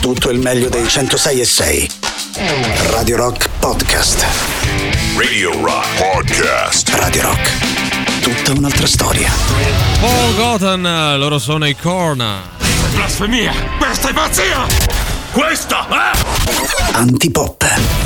tutto il meglio dei 106 e 6. Radio Rock Podcast. Radio Rock Podcast. Radio Rock. Tutta un'altra storia. Paul Gotham, loro sono i Corna. Blasfemia! Questa è pazzia! Questa, eh? Antipop.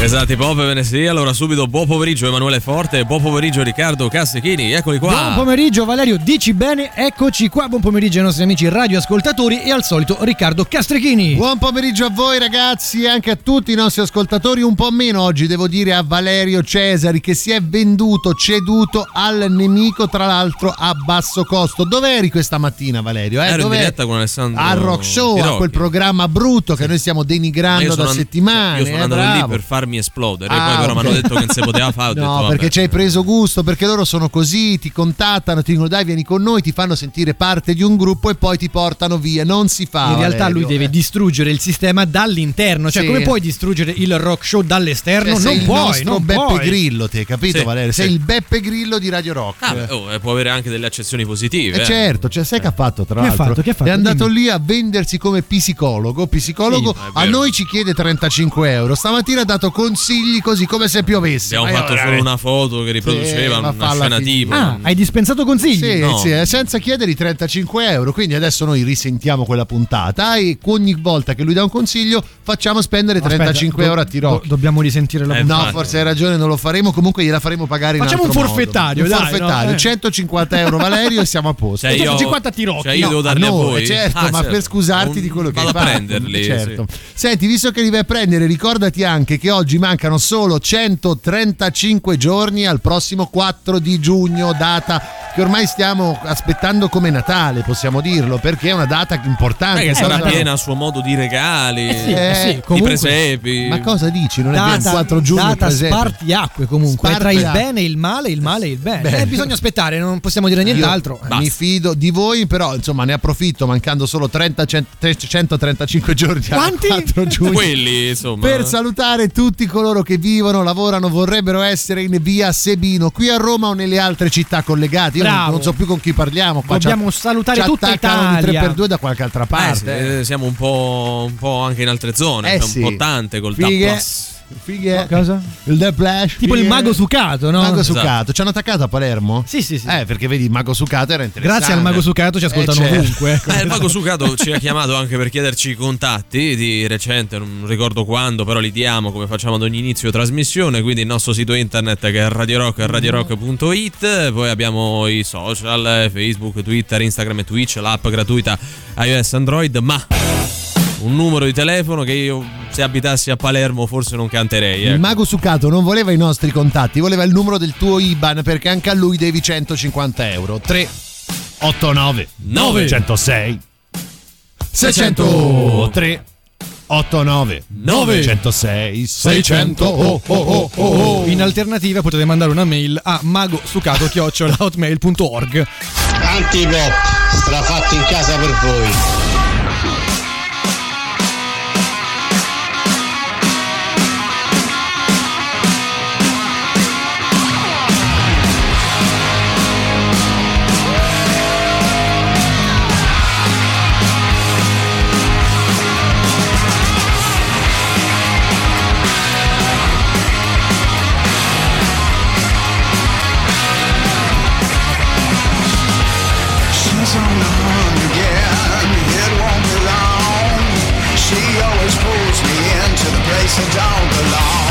Esatto, pop ve ne sia. Allora subito buon pomeriggio Emanuele Forte, buon pomeriggio Riccardo Cassichini, eccoli qua. Buon pomeriggio Valerio, dici bene, eccoci qua. Buon pomeriggio ai nostri amici radioascoltatori e al solito Riccardo Castrichini. Buon pomeriggio a voi ragazzi e anche a tutti i nostri ascoltatori, un po' meno oggi devo dire a Valerio Cesari che si è venduto, ceduto al nemico tra l'altro a basso costo. Dove eri questa mattina Valerio? Eh? Ero in Dov'eri? diretta con Alessandro Al rock show, a Tirocchi. quel programma brutto che noi stiamo denigrando da and- settimane. Io sono eh, andato lì per farmi esplodere, Ah, poi però mi hanno detto che non si poteva fare. ho detto, No, vabbè. perché ci hai preso gusto, perché loro sono così, ti contattano, ti dicono dai vieni con noi, ti fanno sentire parte di un gruppo e poi ti portano via. Non si fa. In realtà Valerio. lui deve distruggere il sistema dall'interno, cioè Sì. come puoi distruggere il rock show dall'esterno? Cioè, non il puoi, nostro non Beppe puoi. Grillo, te, capito Sì, Valerio? sì. Sei il Beppe Grillo di Radio Rock. Ah, beh, oh, eh, può avere anche delle accezioni positive. Eh eh. certo, cioè, sai che ha fatto tra Che ha l'altro? fatto? Che ha fatto? È andato Dimmi. lì a vendersi come psicologo. Psicologo Sì, a noi ci chiede 35 euro. Stamattina ha dato consigli così come se piovesse. Abbiamo fatto solo una foto che riproduceva Sì, una scena tipo. Ah, hai dispensato consigli? Sì, No. sì, eh, senza chiedere i 35 euro. Quindi adesso noi risentiamo quella puntata e ogni volta che lui dà un consiglio facciamo spendere Aspetta, 35 do- euro a do- Tirocchi. dobbiamo risentire la Eh, puntata. No, forse hai ragione, non lo faremo. Comunque gliela faremo pagare in Facciamo un modo. forfettario, Un dai, forfettario, no? Eh. 150 euro Valerio e siamo a posto. Cioè, io, 150 tirocchi, cioè io no, devo A darli a, noi, voi. certo, Ah, ma certo. per scusarti Un- di quello che hai vado fatto. a prenderli. Certo. sì. Senti, visto che li vai a prendere, ricordati anche che oggi mancano solo 135 giorni al prossimo 4 di giugno, data che ormai stiamo aspettando come Natale, possiamo dirlo, perché è una data importante. Eh, che sarà Cosa- piena a suo modo di regali, Eh sì, eh sì, di comunque- presepi. Ma cosa dici? Non è vero, il Data, 4 giugno data per esempio. spartiacque comunque, tra il bene e il male, il male e il bene. Bene. Eh, bisogna aspettare, non possiamo dire nient'altro. Io mi fido di voi, però insomma ne approfitto mancando solo 30, 135 giorni Quanti? al 4 giugno. Quelli, insomma. Per salutare tutti coloro che vivono, lavorano, vorrebbero essere in via Sebino, qui a Roma o nelle altre città collegate. Io non, Bravo. non so più con chi parliamo. Qua Dobbiamo salutare tutta Italia. 3x2 da qualche altra Eh, parte. sì, siamo un po', un po' anche in altre zone, Eh cioè sì. un po' tante col DAP+. Fighe. Fighe. Cosa? Il The Flash. Tipo il fighe. mago sucato, no? Mago Esatto. Sucato. Ci hanno attaccato a Palermo? Sì, sì, sì. Eh, perché vedi, il mago Sucato era interessante. Grazie al mago sucato ci ascoltano certo. ovunque. Eh, il Mago Sucato ci ha chiamato anche per chiederci i contatti di recente, non ricordo quando, però li diamo come facciamo ad ogni inizio trasmissione, quindi il nostro sito internet che è Radio Rock, radiorock.it, poi abbiamo i social, eh, Facebook, Twitter, Instagram e Twitch, l'app gratuita iOS Android, ma un numero di telefono che io se abitassi a Palermo forse non canterei. Il ecco. mago Sucato non voleva i nostri contatti, voleva il numero del tuo IBAN perché anche a lui devi 150 euro. 3 89 Nove. 906 603 89 Nove. 106 600 oh, oh, oh, oh, oh. In alternativa potete mandare una mail a magosucato.hotmail.org Antipop, strafatto in casa per voi. Don't belong.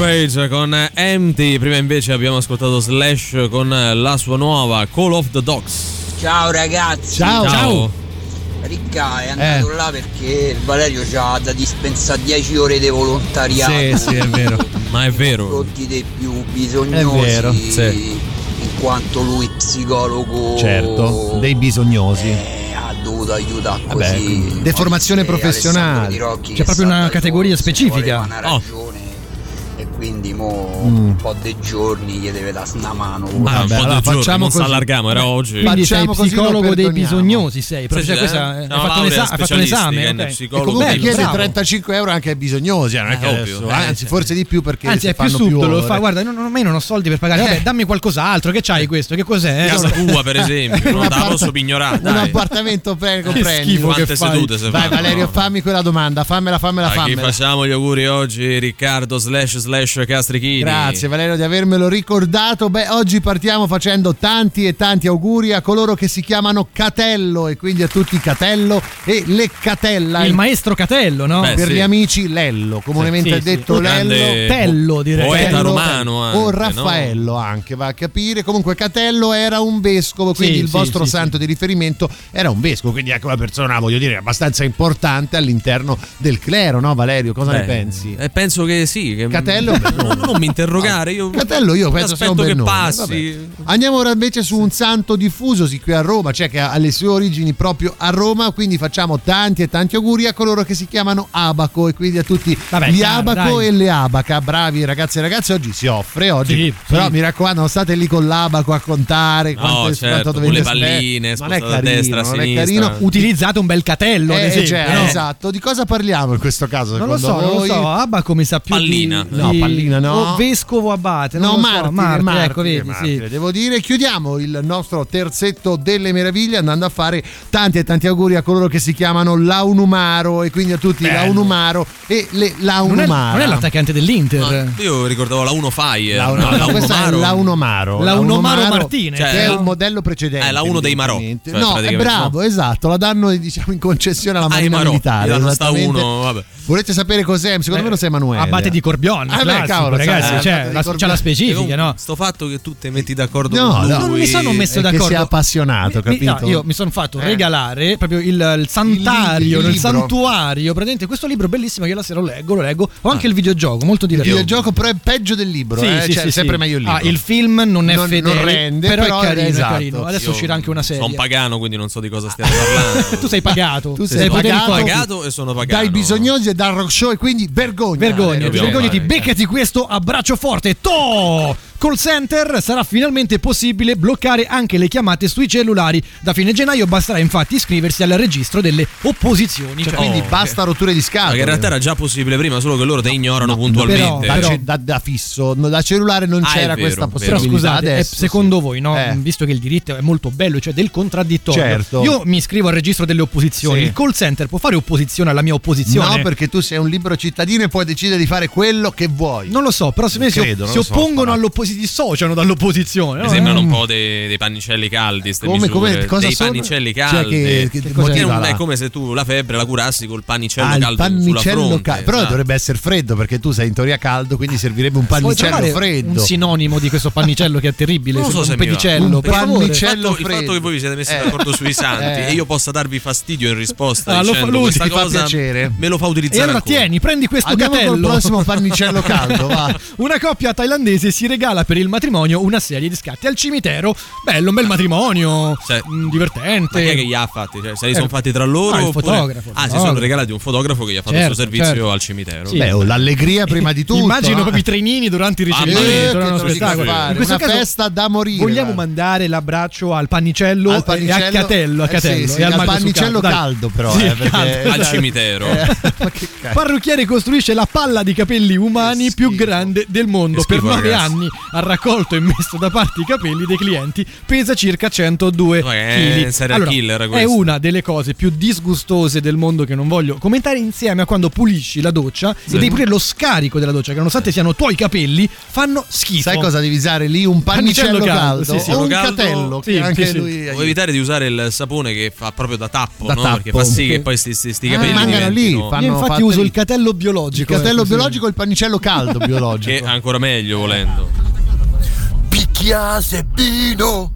Garbage con Empty. Prima invece abbiamo ascoltato Slash con la sua nuova Call of the Dogs. Ciao ragazzi. Ciao. Ricca è andato Eh. là perché il Valerio c'ha da dispensare 10 ore di volontariato. Sì, sì, è vero. Ma è vero. Confronti dei più bisognosi. È vero, sì. In quanto lui psicologo. Certo, dei bisognosi. eh, ha dovuto aiutare Vabbè, così. quindi deformazione Forse professionale. C'è proprio una categoria specifica. una Oh. Quindi mo Mm. un po' dei giorni gli deve dare una mano. Ma Vabbè, un po' allora facciamo non così. allarghiamo, era oggi. Ma- Quindi sei Facciamo lo psicologo dei bisognosi, sei. Proprio Sì, cioè, questa, eh. hai No, fatto un laurea esa- hai fatto un esame. specialistica in ok. E psicologo comunque Bello, chiede bravo. 35 euro anche ai bisognosi, non è che Eh, adesso- ovvio, eh, anzi, sì. forse di più perché Anzi, è più subdolo. Fa, guarda, non, non- non ho soldi per pagare. Vabbè, dammi qualcos'altro. Che c'hai questo? Che cos'è? Casa tua, per esempio, non appart- posso pignorare. Un appartamento prego, prendi. schifo Quante che fai. sedute se Vai? Valerio, fammi quella domanda, fammela, fammela, A chi fammela. facciamo gli auguri oggi? Riccardo slash slash Castrichini. Grazie Valerio di avermelo ricordato. Beh, oggi partiamo facendo tanti e tanti auguri a coloro che si chiamano Catello e quindi a tutti Catello e le Catella. Il maestro Catello, no? Beh, per sì. gli amici Lello, comunemente Sì, sì, detto sì. Lello. Grande Tello, direi. Poeta Catello romano anche, o no? Raffaello anche va a capire comunque Catello era un vescovo quindi Sì, il sì, vostro sì, santo di riferimento era un vescovo quindi anche una persona voglio dire abbastanza importante all'interno del clero no Valerio cosa ne Beh, pensi? eh, penso che sì. Che Catello è un bel no, non mi interrogare. Io Catello io penso sia un aspetto bel che nome. passi. Vabbè. Andiamo ora invece su un santo diffusosi qui a Roma, cioè che ha le sue origini proprio a Roma, quindi facciamo tanti e tanti auguri a coloro che si chiamano Abaco e quindi a tutti Vabbè, gli chiaro, Abaco dai. e le Abaca. Bravi ragazzi e ragazze, oggi si offre oggi. Sì, Però sì. mi raccomando, non state lì con l'Abaco a contare No, quanto, certo, quanto con dovete le palline, Non è carino, destra, non è sinistra. carino. Utilizzate un bel catello, ad Eh, esempio. cioè, no? esatto, di cosa parliamo in questo caso? Non lo so, secondo non lo voi? so. Abaco mi sa più Pallina. di, No, di- pallina no. O vescovo abate. Non No, lo so. martire, Martire, martire, ecco, vedi, martire. sì. Devo dire, chiudiamo il nostro terzetto delle meraviglie andando a fare tanti e tanti auguri a coloro che si chiamano Launumaro e quindi a tutti Bello. Launumaro e le Non è, Launumara. non è l'attaccante dell'Inter. No, io ricordavo la 1 Fire. La, no, no, questa è Launomaro. Launomaro Martinez. Cioè, che è un modello precedente. Eh, la uno dei Marò, cioè, no, è bravo, no. esatto. La danno diciamo, in concessione alla Ah, Marina Marò. Militare. Sta uno, vabbè. Volete sapere cos'è? Secondo me lo sai Emanuele. Abate di Corbion, Ah, beh, classico, cavolo, ragazzi. sai, cioè, la- c'è la specifica, no? Sto fatto che tu ti metti d'accordo No, con lui. no. Non mi sono messo che d'accordo. si è appassionato, Mi- capito? no, io mi sono fatto Eh. regalare proprio il, il santario, Il il, santuario. Praticamente questo libro bellissimo che io la sera lo leggo, lo leggo. Ho anche il videogioco, molto Il divertente. videogioco però è peggio del libro, Sì, eh? sì, cioè, sì, sempre sì. meglio il libro. Ah, il film non è Non- fedele, non rende, però, però è carino, esatto. è carino. Adesso Io uscirà anche una serie. Sono pagano, quindi non so di cosa stiamo parlando. tu sei pagato. Tu sei pagato. e sono pagato. dai bisognosi e dal rock show e quindi vergogna. Vergogna, dobbiamo vergognati, beccati questo abbraccio forte. To! Call center sarà finalmente possibile bloccare anche le chiamate sui cellulari. Da fine gennaio basterà infatti iscriversi al registro delle opposizioni. Cioè, Cioè, quindi Oh, basta rotture di scatole. Che in realtà era già possibile prima, solo che loro te ignorano puntualmente. da, però- ce- da- da fisso, no, da cellulare non Ah, c'era vero, questa vero. Però possibilità. scusate, eh, adesso secondo sì. voi, no? Eh. visto che il diritto è molto bello, cioè del contraddittorio, Certo. io mi iscrivo al registro delle opposizioni. Sì. Il call center può fare opposizione alla mia opposizione? No, perché tu sei un libero cittadino e puoi decidere di fare quello che vuoi. Non lo so, però se me si, Credo, si oppongono all'opposizione, si dissociano dall'opposizione. Mi no? sembrano Eh. un po' dei, dei pannicelli caldi. Ste Come- misure. come- cosa dei sono? pannicelli Cioè, caldi. che- che Che un- là? è come se tu la febbre la curassi col pannicello Ah, il caldo sulla pannicello fronte. caldo. Però esatto. dovrebbe essere freddo perché tu sei in teoria caldo, quindi servirebbe un pannicello freddo. Un sinonimo di questo pannicello che è terribile, Non lo so un se pedicello. Un pannicello Il fatto, il freddo. fatto che voi vi siete messi Eh. d'accordo sui santi Eh. e io possa darvi fastidio in risposta Ah, lo fa dicendo ti fa cosa piacere. me lo fa E utilizzare allora ancora. tieni, prendi questo Andiamo catello. prossimo pannicello caldo. Una coppia thailandese si regala per il matrimonio una serie di scatti al cimitero. Bello, un bel matrimonio, Cioè, divertente. Ma chi è che gli ha fatti? Cioè, se li sono Eh, fatti tra loro? no, il oppure- fotografo, Ah, si sono regalati un fotografo che gli ha fatto Certo, il suo servizio certo. al cimitero. Sì. Beh, oh, l'allegria prima di tutto. Immagino eh. proprio i trenini durante il ricevimento, che era uno spettacolo. fare, In questo una caso festa da morire. vogliamo mandare l'abbraccio al pannicello, Al e a pannicello- Catello, a eh, Catello sì, sì, e al, al pannicello caldo però, Sì, eh, caldo. Al cimitero. Eh. Parrucchiere costruisce la palla di capelli umani più grande del mondo per schifo, nove ragazzi. anni. Ha raccolto e messo da parte i capelli dei clienti, pesa circa 102 Ma è kg. killer è una delle cose più disgustose del mondo che non voglio commentare insieme a quando pulisci la doccia e devi pulire lo scarico della doccia, che nonostante siano tuoi capelli, fanno schifo. Sai cosa devi usare lì? Un pannicello, Pannicello caldo, caldo, sì, sì. o un Caldo. catello Sì, che anche sì, sì. lui aiuta. evitare di usare il sapone che fa proprio da tappo, Da no? tappo. Perché fa sì che poi sti, sti, sti Ah, capelli lì, diventino- fanno- Io infatti uso lì. il catello Il biologico. catello ecco, sì. biologico e il pannicello caldo biologico. che è ancora meglio volendo. Ya se vino.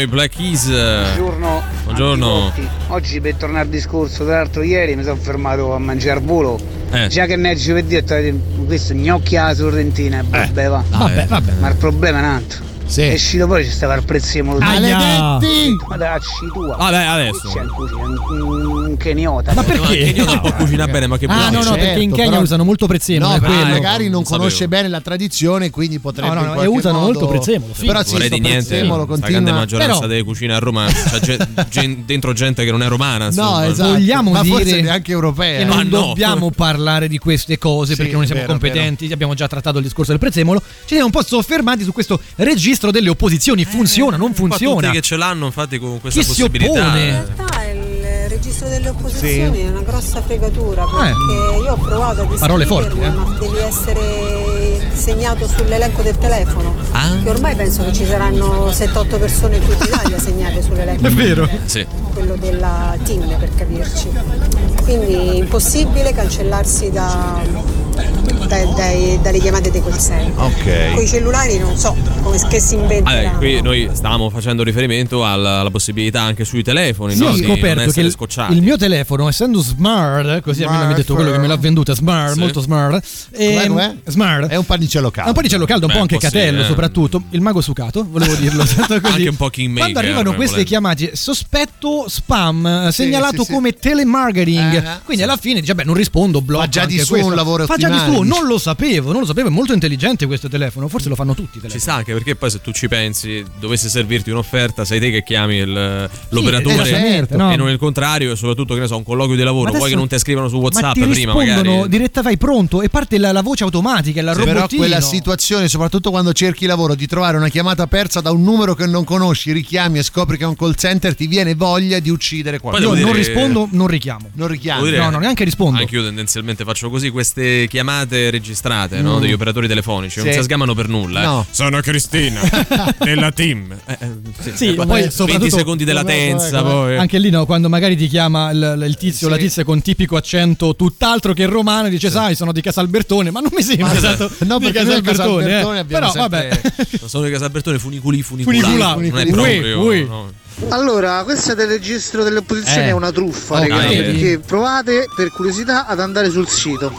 I Black Keys. Buongiorno. Buongiorno. Oggi per tornare al discorso dell'altro ieri mi sono fermato a mangiare volo. Eh. Già che ne è giovedì ho detto questo gnocchi alla sorrentina e vabbè va. Vabbè, vabbè. Ma il problema è un altro. Sì. È uscito poi ci stava il prezzemolo. Aia. Maledetti! Ma dacci tua. Vabbè, adesso. C'è in cucina, un, keniota. Ma perché? io non può cucinare bene, ma che Ah, no, no, certo, perché in Kenya però- usano molto prezzemolo. No, quello. magari non Non conosce sapevo. bene la tradizione, quindi potrebbe. No, no, e usano modo- molto prezzemolo, sì. Però sì, vorrei sto di niente. prezzemolo La grande continua. maggioranza Però- delle cucine a Roma c'è dentro gente che non è romana. No, esatto. Vogliamo ma forse dire neanche europea. che Ma non no. dobbiamo parlare di queste cose perché non siamo competenti. Abbiamo già trattato il discorso del prezzemolo. Ci siamo un po' soffermati su questo registro delle opposizioni. Funziona, non Qua funziona. tutti che ce l'hanno, infatti, con questa Chi si possibilità. oppone? In realtà il registro delle opposizioni è una grossa fregatura perché io ho provato a Parole forti, eh. ma devi essere segnato sull'elenco del telefono. Ah. Che ormai penso che ci saranno 7-8 persone in tutta Italia segnate sull'elenco. È vero. Sì. Quello della team per capirci. Quindi impossibile cancellarsi da, dai- dai- dalle chiamate dei call center. Ok. Con i cellulari non so come che si inventeranno. Allora, qui noi stavamo facendo riferimento alla, alla possibilità anche sui telefoni, Sì, no? ho scoperto che essere il, scocciati. il mio telefono, essendo smart, così almeno mi ha detto quello che me l'ha venduta, smart, Sì. molto smart. Com'è, ehm, com'è? smart. È un pannicello caldo. È un pannicello caldo, un Beh, po' anche sì, catello eh. soprattutto. Il mago sucato, volevo dirlo. tanto così. Anche un po' kingmaker, Quando arrivano eh, queste volendo. chiamate, sospetto spam, segnalato sì, sì. come telemarketing. Eh, Quindi alla fine dice, beh, non rispondo, blocco. Fa già di anche su questo. un lavoro Fa già tuo, dici. non lo sapevo, non lo sapevo, è molto intelligente questo telefono, forse lo fanno tutti. Ci sta anche perché poi se tu ci pensi, dovesse servirti un'offerta, sei te che chiami il- l'operatore esattamente, e no. non il contrario, e soprattutto che ne so, un colloquio di lavoro, Ma vuoi che non ti scrivano su Ma WhatsApp ti prima rispondono magari. diretta vai pronto e parte la, la voce automatica, il Sì, robottino. però quella situazione, soprattutto quando cerchi lavoro, di trovare una chiamata persa da un numero che non conosci, richiami e scopri che è un call center, ti viene voglia di uccidere qualcuno. Io non rispondo, non richiamo. Non dire- No, no, neanche rispondo. Anche io tendenzialmente faccio così, queste chiamate registrate no, Mm. degli operatori telefonici, non Sì. si sgamano per nulla. eh. No. Sono Cristina, della team. Eh, eh, sì, Sì, eh, poi 20 soprattutto- secondi di latenza, Vabbè, poi. Anche lì no, quando magari ti chiama il, il tizio o la tizia con tipico accento tutt'altro che romano e dice sai sono di Casalbertone, ma non mi sembra Ma- esatto no, di perché Casalbertone. Casalbertone eh. abbiamo Però vabbè. Non sono di Casalbertone, funiculi, funiculi. Funicula. Non è proprio. Ui, ui. no. Allora, questa del registro delle opposizioni Eh. è una truffa, Oh, raga, vedi. perché provate per curiosità ad andare sul sito.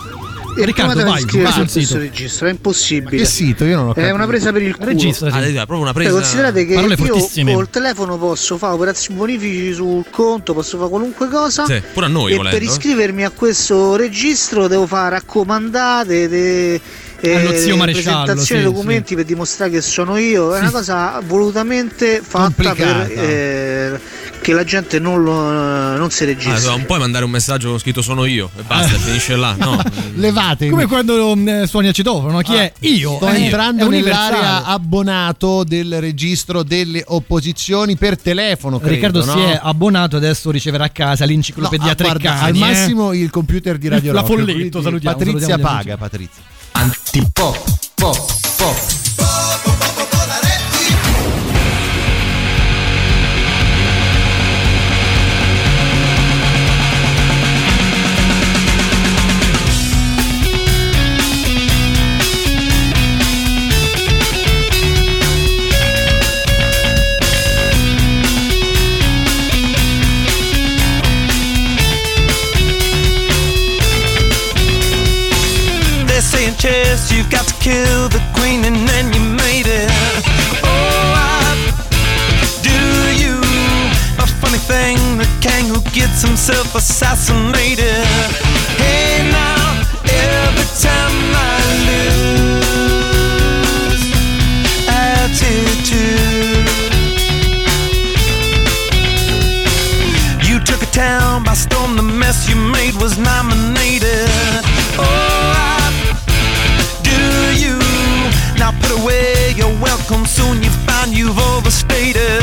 E Riccardo, vai, vai a sul questo sito. registro, è impossibile. Che sito? Io non ho È capito. una presa per il culo. Registrati. Ah, è proprio una Cioè, presa. considerate che Parole io col telefono posso fare operazioni bonifici sul conto, posso fare qualunque cosa. Sì, pure a noi e volendo. per iscrivermi a questo registro devo fare raccomandate, de, Allo zio maresciallo, presentazioni sì, documenti per dimostrare che sono io. È una cosa volutamente fatta per Complicata. eh, che la gente non, lo, non si Ah, registra. non puoi mandare un messaggio scritto sono io e basta, Eh. finisce là. No. Levatevi. Come quando mm, suoni al citofono, no? chi è? Io. Sto eh, entrando universale. nell'area abbonato del registro delle opposizioni per telefono. Credo, Riccardo no? si è abbonato, adesso riceverà a casa No, l'enciclopedia ah, guarda, Treccani. al eh. massimo il computer di Radio La Rock, Folletto, quindi salutiamo, Patrizia salutiamo paga, Patrizia. Antipop, pop, pop. In you've got to kill the queen and then you made it. Oh, I do you. A funny thing, the king who gets himself assassinated. Hey now, every time I lose attitude. You took a town by storm, the mess you made was nominated. Oh, Now put away your welcome, soon you find you've overstated.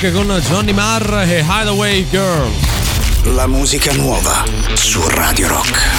Break con Johnny Marr e Hideaway Girl. La musica nuova su Radio Rock.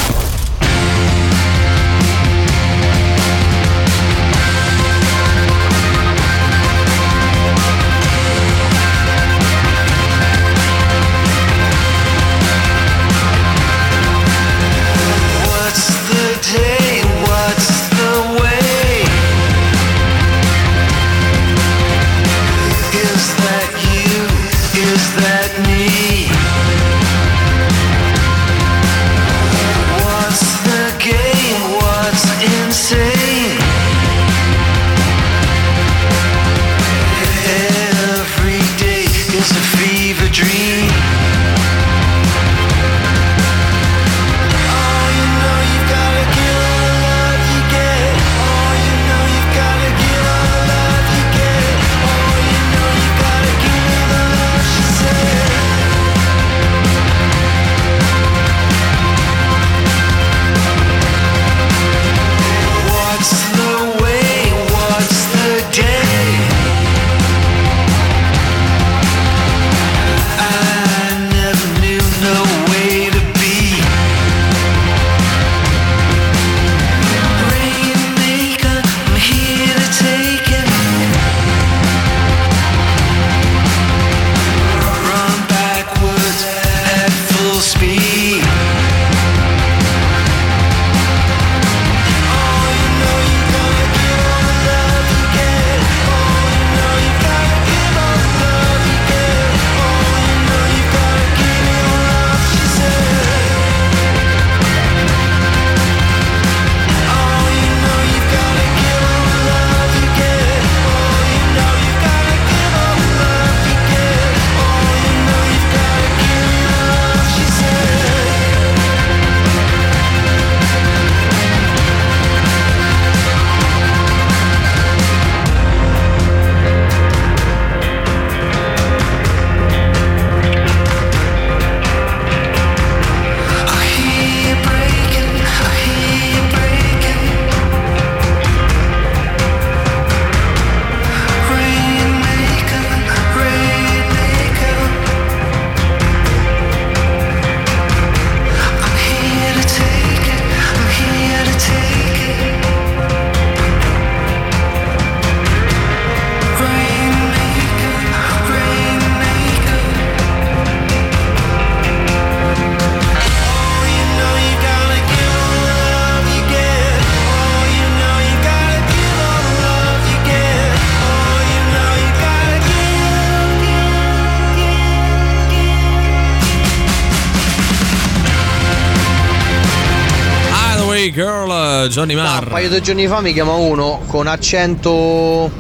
Johnny Un Marr. paio di giorni fa mi chiama uno con accento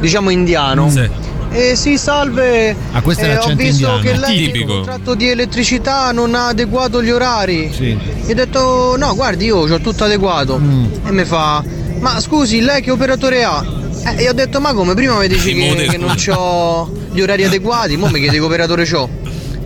diciamo indiano. Eh sì, salve. Ah, questo è Eh, ho l'accento visto indiano. che lei Tipico. il contratto di elettricità non ha adeguato gli orari. Sì. Gli ho detto no, guardi, io ho tutto adeguato. Mm. E mi fa "Ma scusi, lei che operatore ha?" Eh, e ho detto "Ma come prima mi dici che, che non ho gli orari adeguati, mo mi chiedi che operatore c'ho?"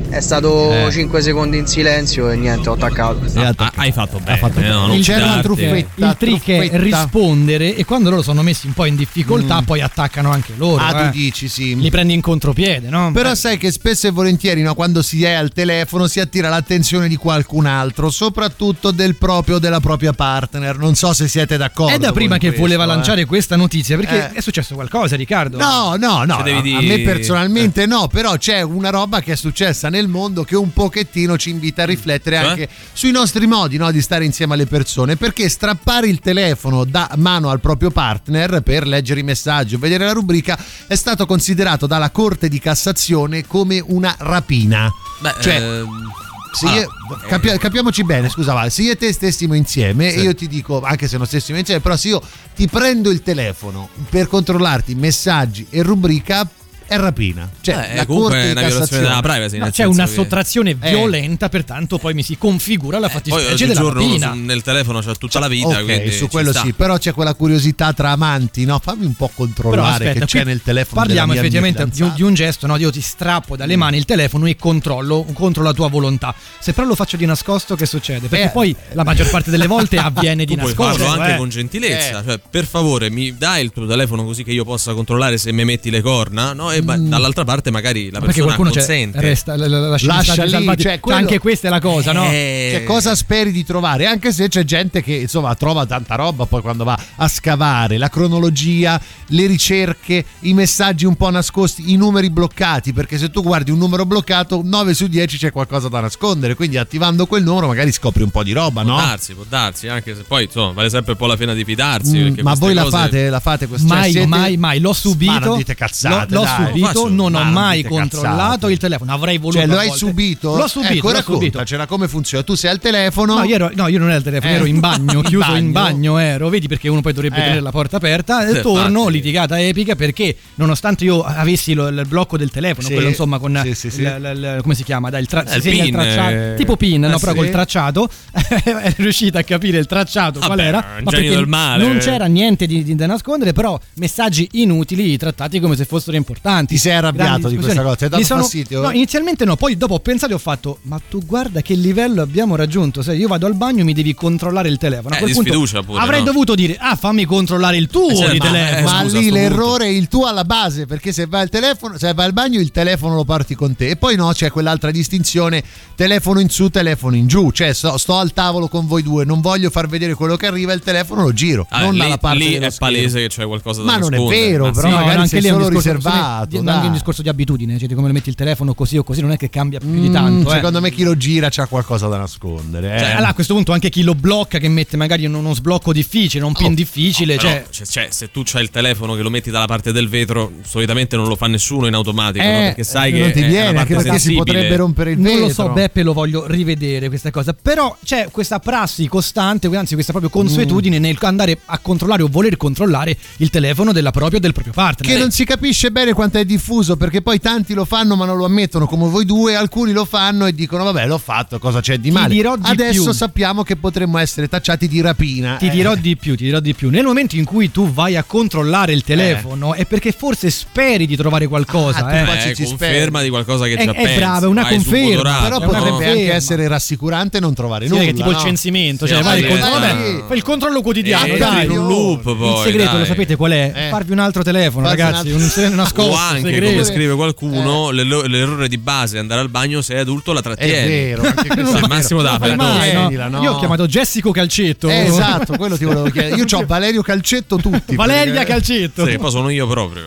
È stato Eh. 5 secondi in silenzio e niente, ho attaccato. Ah, hai fatto bene. fatto bene. no, c'era una truffetta. il trick è truffetta. rispondere e quando loro sono messi un po' in difficoltà poi attaccano anche loro. Ah, eh. tu dici sì. Li prendi in contropiede, no? Però Eh. sai che spesso e volentieri no, quando si è al telefono si attira l'attenzione di qualcun altro, soprattutto del proprio o della propria partner. Non so se siete d'accordo. È da prima che questo, voleva eh. lanciare questa notizia perché Eh. è successo qualcosa, Riccardo. No, no, no, no, a di- me personalmente no, però c'è una roba che è successa nel mondo che un pochettino ci invita a riflettere Cioè? anche sui nostri modi no, di stare insieme alle persone, perché strappare il telefono da mano al proprio partner per leggere i messaggi o vedere la rubrica è stato considerato dalla Corte di Cassazione come una rapina. Beh, Cioè, ehm, Se ah, io- capi- capiamoci bene, scusa Val, se io e te stessimo insieme Sì. e io ti dico, anche se non stessimo insieme, però se io ti prendo il telefono per controllarti messaggi e rubrica, è rapina. Cioè, Eh, la comunque Corte è una violazione della privacy. No, c'è una che- sottrazione Eh. violenta, pertanto poi mi si configura la Poi fattispecie della oggigiorno uno rapina. su- nel telefono c'ha tutta la vita, Ok, quindi su quello sta. sì, però c'è quella curiosità tra amanti, no? Fammi un po' Però controllare aspetta, che c'è nel telefono. Parliamo della mia effettivamente di di un gesto, no? Io ti strappo dalle mani il telefono e controllo contro la tua volontà. Se però lo faccio di nascosto, che succede? Perché Eh. poi la maggior parte delle volte avviene di Tu puoi nascosto. farlo anche eh. con gentilezza, cioè per favore mi dai il tuo telefono così che io possa controllare se mi metti le corna, no? E ma- dall'altra parte magari la Mm. Perché persona qualcuno consente. resta, la, la, la- lascia, Lascia lì, salvati. cioè, Che quello- anche questa è la cosa, no? Eh, Che cosa speri di trovare? Anche se c'è gente che insomma trova tanta roba poi quando va a scavare la cronologia, le ricerche, i messaggi un po' nascosti, i numeri bloccati, perché se tu guardi un numero bloccato, 9 su 10 c'è qualcosa da nascondere, quindi attivando quel numero magari scopri un po' di roba, Può no? darsi, può darsi, anche se poi insomma vale sempre un po' la pena di fidarsi. Mm, ma voi la cose- fate, la fate questa Mai, cioè, siete- mai, mai, l'ho subito. Ma non dite cazzate, L'ho, l'ho dai. Subito, Faccio- non ho mai controllato cazzate. il telefono. Avrei voluto. Cioè, lo hai volte. subito? L'ho subito, Ecco, l'ho subito. raccontacela come funziona. Tu sei al telefono. No, io ero, no, io non ero al telefono, Eh. ero in bagno, In chiuso in bagno. bagno ero, vedi perché uno poi dovrebbe Eh. tenere la porta aperta e Sì, torno, infatti. litigata epica perché nonostante io avessi lo- il blocco del telefono, Sì. quello insomma con Sì, sì, sì. il- il- il- come si chiama, dai, il, tra- Eh, il pin, tracciato, eh. tipo pin, no, Eh, però sì. col tracciato è riuscita a capire il tracciato qual era, ma del male. non c'era niente da nascondere, però messaggi inutili trattati come se fossero importanti. Ti sei arrabbiato di questa cosa? Ti ha dato Mi sono- fastidio? No, inizialmente no, poi dopo ho pensato e ho fatto, ma tu guarda che livello abbiamo raggiunto, se io vado al bagno mi devi controllare il telefono. A Eh, quel di punto pure, avrei no? dovuto dire, ah fammi controllare il tuo Eh, certo, di ma- telefono. eh, ma scusa, lì punto. l'errore è il tuo alla base perché se vai al telefono se vai al bagno il telefono lo porti con te e poi no c'è quell'altra distinzione telefono in su telefono in giù cioè sto, sto al tavolo con voi due non voglio far vedere quello che arriva il telefono lo giro Ah, non lì, dalla parte lì è schermo. palese che c'è qualcosa da Ma non è vero, Ma però sì. Magari anche lì è solo riservato, me, Anche dai. un discorso di abitudine, cioè di come metti il telefono così o così, non è che cambia più di Mm, tanto. eh. secondo me chi lo gira c'ha qualcosa da nascondere eh. Cioè, allora, a questo punto anche chi lo blocca, che mette magari uno, uno sblocco difficile, un pin difficile, Oh, Però, cioè, cioè, cioè, se tu c'hai il telefono che lo metti dalla parte del vetro, solitamente non lo fa nessuno in automatico, no? Eh, perché sai non che ti è viene, anche perché si sensibile. potrebbe rompere il non vetro lo so, Beppe, lo voglio rivedere questa cosa. Però c'è questa prassi costante, anzi, questa proprio consuetudine nel andare a controllare o voler controllare il telefono della propria o del proprio partner. che non si capisce bene quanto è diffuso perché poi tanti lo fanno ma non lo ammettono come voi due alcuni lo fanno e dicono vabbè l'ho fatto cosa c'è di Ti male dirò di adesso più. sappiamo che potremmo essere tacciati di rapina Ti Eh. dirò di più, ti dirò di più. Nel momento in cui tu vai a controllare il telefono è perché forse speri di trovare qualcosa. Ah, eh. qua ci- Eh, ci conferma di qualcosa che È- già è pensi. brava, una vai conferma, però una potrebbe conferma. anche essere rassicurante non trovare Sì, nulla che tipo il no? censimento, Sì, cioè vai il controllo, eh, vabbè, il controllo quotidiano, Eh, dai. in un loop poi, il segreto dai. lo sapete qual è? Eh. Farvi un altro telefono, Farvi ragazzi, un altro- un nascosto, o anche segreto. come scrive qualcuno l'erro- l'errore di base è andare al bagno se è adulto la è trattieni vero anche questo Sì, è vero. Massimo Non da lo fai mai, no? Tienila, no. Io ho chiamato Jessico Calcetto. Eh, esatto quello ti volevo chiedere io ho Valerio Calcetto tutti Valeria perché- Calcetto. sì, poi sono io proprio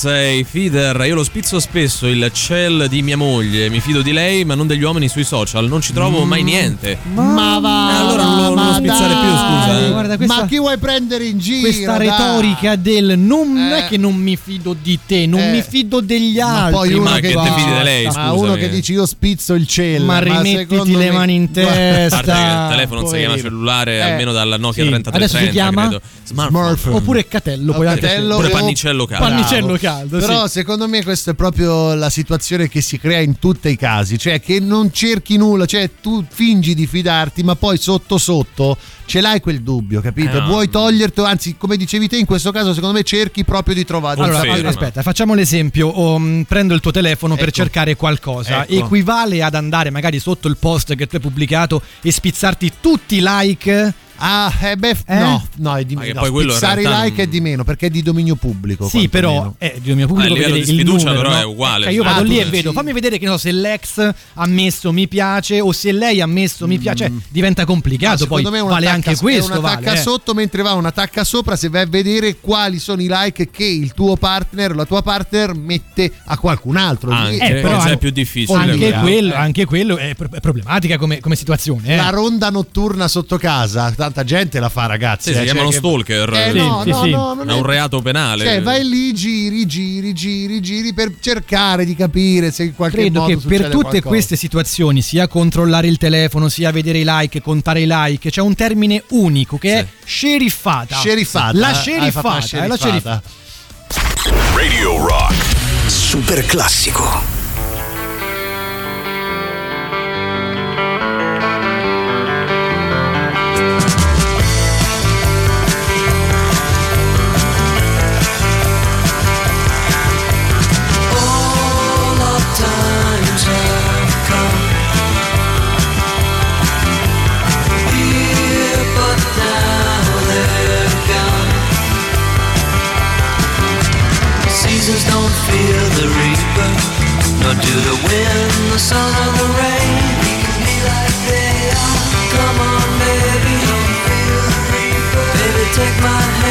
Rogers e i feeder. Io lo spizzo spesso il cell di mia moglie. Mi fido di lei, ma non degli uomini sui social. Non ci trovo mai niente. Ma va! Eh, allora non lo, non lo spizzare più, scusa. eh. Guarda, questa- Ma chi vuoi prendere in giro? Questa dai? retorica del non è che non mi fido di te, non Eh. mi fido degli Ma altri. poi uno ma che, che te fidi di lei, Ma scusa, uno che- che dice io spizzo il cielo. Ma rimettiti secondo le me- mani in A parte testa. che il telefono non si chiama cellulare, Eh, almeno dalla Nokia sì. 3330, Adesso si chiama credo. Smartphone. Smartphone. Oppure catello, puoi anche Catello Pure o- pannicello caldo. Pannicello Bravo. Caldo, Però sì. secondo me questa è proprio la situazione che si crea in tutti i casi, cioè che non cerchi nulla, cioè tu fingi di fidarti, ma poi sotto sotto ce l'hai quel dubbio, capito? Eh, no. Vuoi toglierti, anzi, come dicevi te, in questo caso secondo me cerchi proprio di trovare Allora, Conferma. aspetta, facciamo l'esempio. Mm, prendo il tuo telefono per Ecco. cercare qualcosa. Ecco. Equivale ad andare magari sotto il post che tu hai pubblicato e spizzarti tutti i like? Ah, eh beh, Eh? no, no, è di meno. poi quello in Spizzare i like non- è di meno perché è di dominio pubblico. Sì, però è di mio pubblico Ah, di sfiducia numero, però no? è uguale, Cioè, io sì. vado Ah, lì e dici- vedo, fammi vedere che no, se l'ex ha messo mi piace o se lei ha messo mi piace, cioè, diventa complicato. Poi Mm. Secondo me vale anche questo. è una vale, tacca eh. sotto mentre va una tacca sopra se vai a vedere quali sono i like che il tuo partner la tua partner mette a qualcun altro Anche, Eh, però anche- è più difficile. Anche quello, Eh. anche quello è, pro- è problematica come, come situazione. eh. la ronda notturna sotto casa tanta gente la fa ragazzi Sì, si eh, chiamano che- stalker. eh, Sì, no, sì, no, sì. no, È un reato penale. cioè vai lì giri giri giri giri per cercare di capire se in qualche Credo modo che per tutte qualcosa. queste situazioni, sia controllare il telefono, sia vedere i like, contare i like, c'è un termine unico che è sceriffata. Sceriffata, La eh? sceriffata, è la sceriffata. Radio Rock. Super classico. Seasons don't fear the reaper, nor do the wind, the sun, or the rain. We can be like they are. Come on, baby, don't feel the reaper. Baby, take my hand.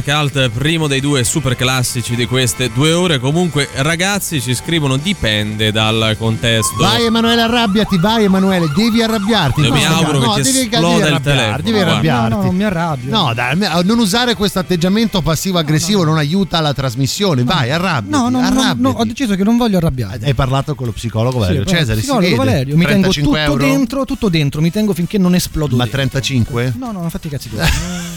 Oyster Cult, primo dei due super classici di queste due ore. Comunque, ragazzi, ci scrivono dipende dal contesto. Vai Emanuele, arrabbiati, vai Emanuele, devi arrabbiarti. Io mi No, auguro no, che ti devi, esploda devi il arrabbiarti, telefono, Devi arrabbiarti. No, no, non mi arrabbio. No, dai, non usare questo atteggiamento passivo-aggressivo non aiuta la trasmissione. Vai, arrabbiati. No, no, no, arrabbiati. no, ho deciso che non voglio arrabbiare. Hai parlato con lo psicologo Valerio Sì, Cesare, psicologo si vede. Valerio, mi tengo 35 tutto euro? dentro, tutto dentro, mi tengo finché non esplodo. Ma dentro. 35? No, no, fatti i cazzi tuoi.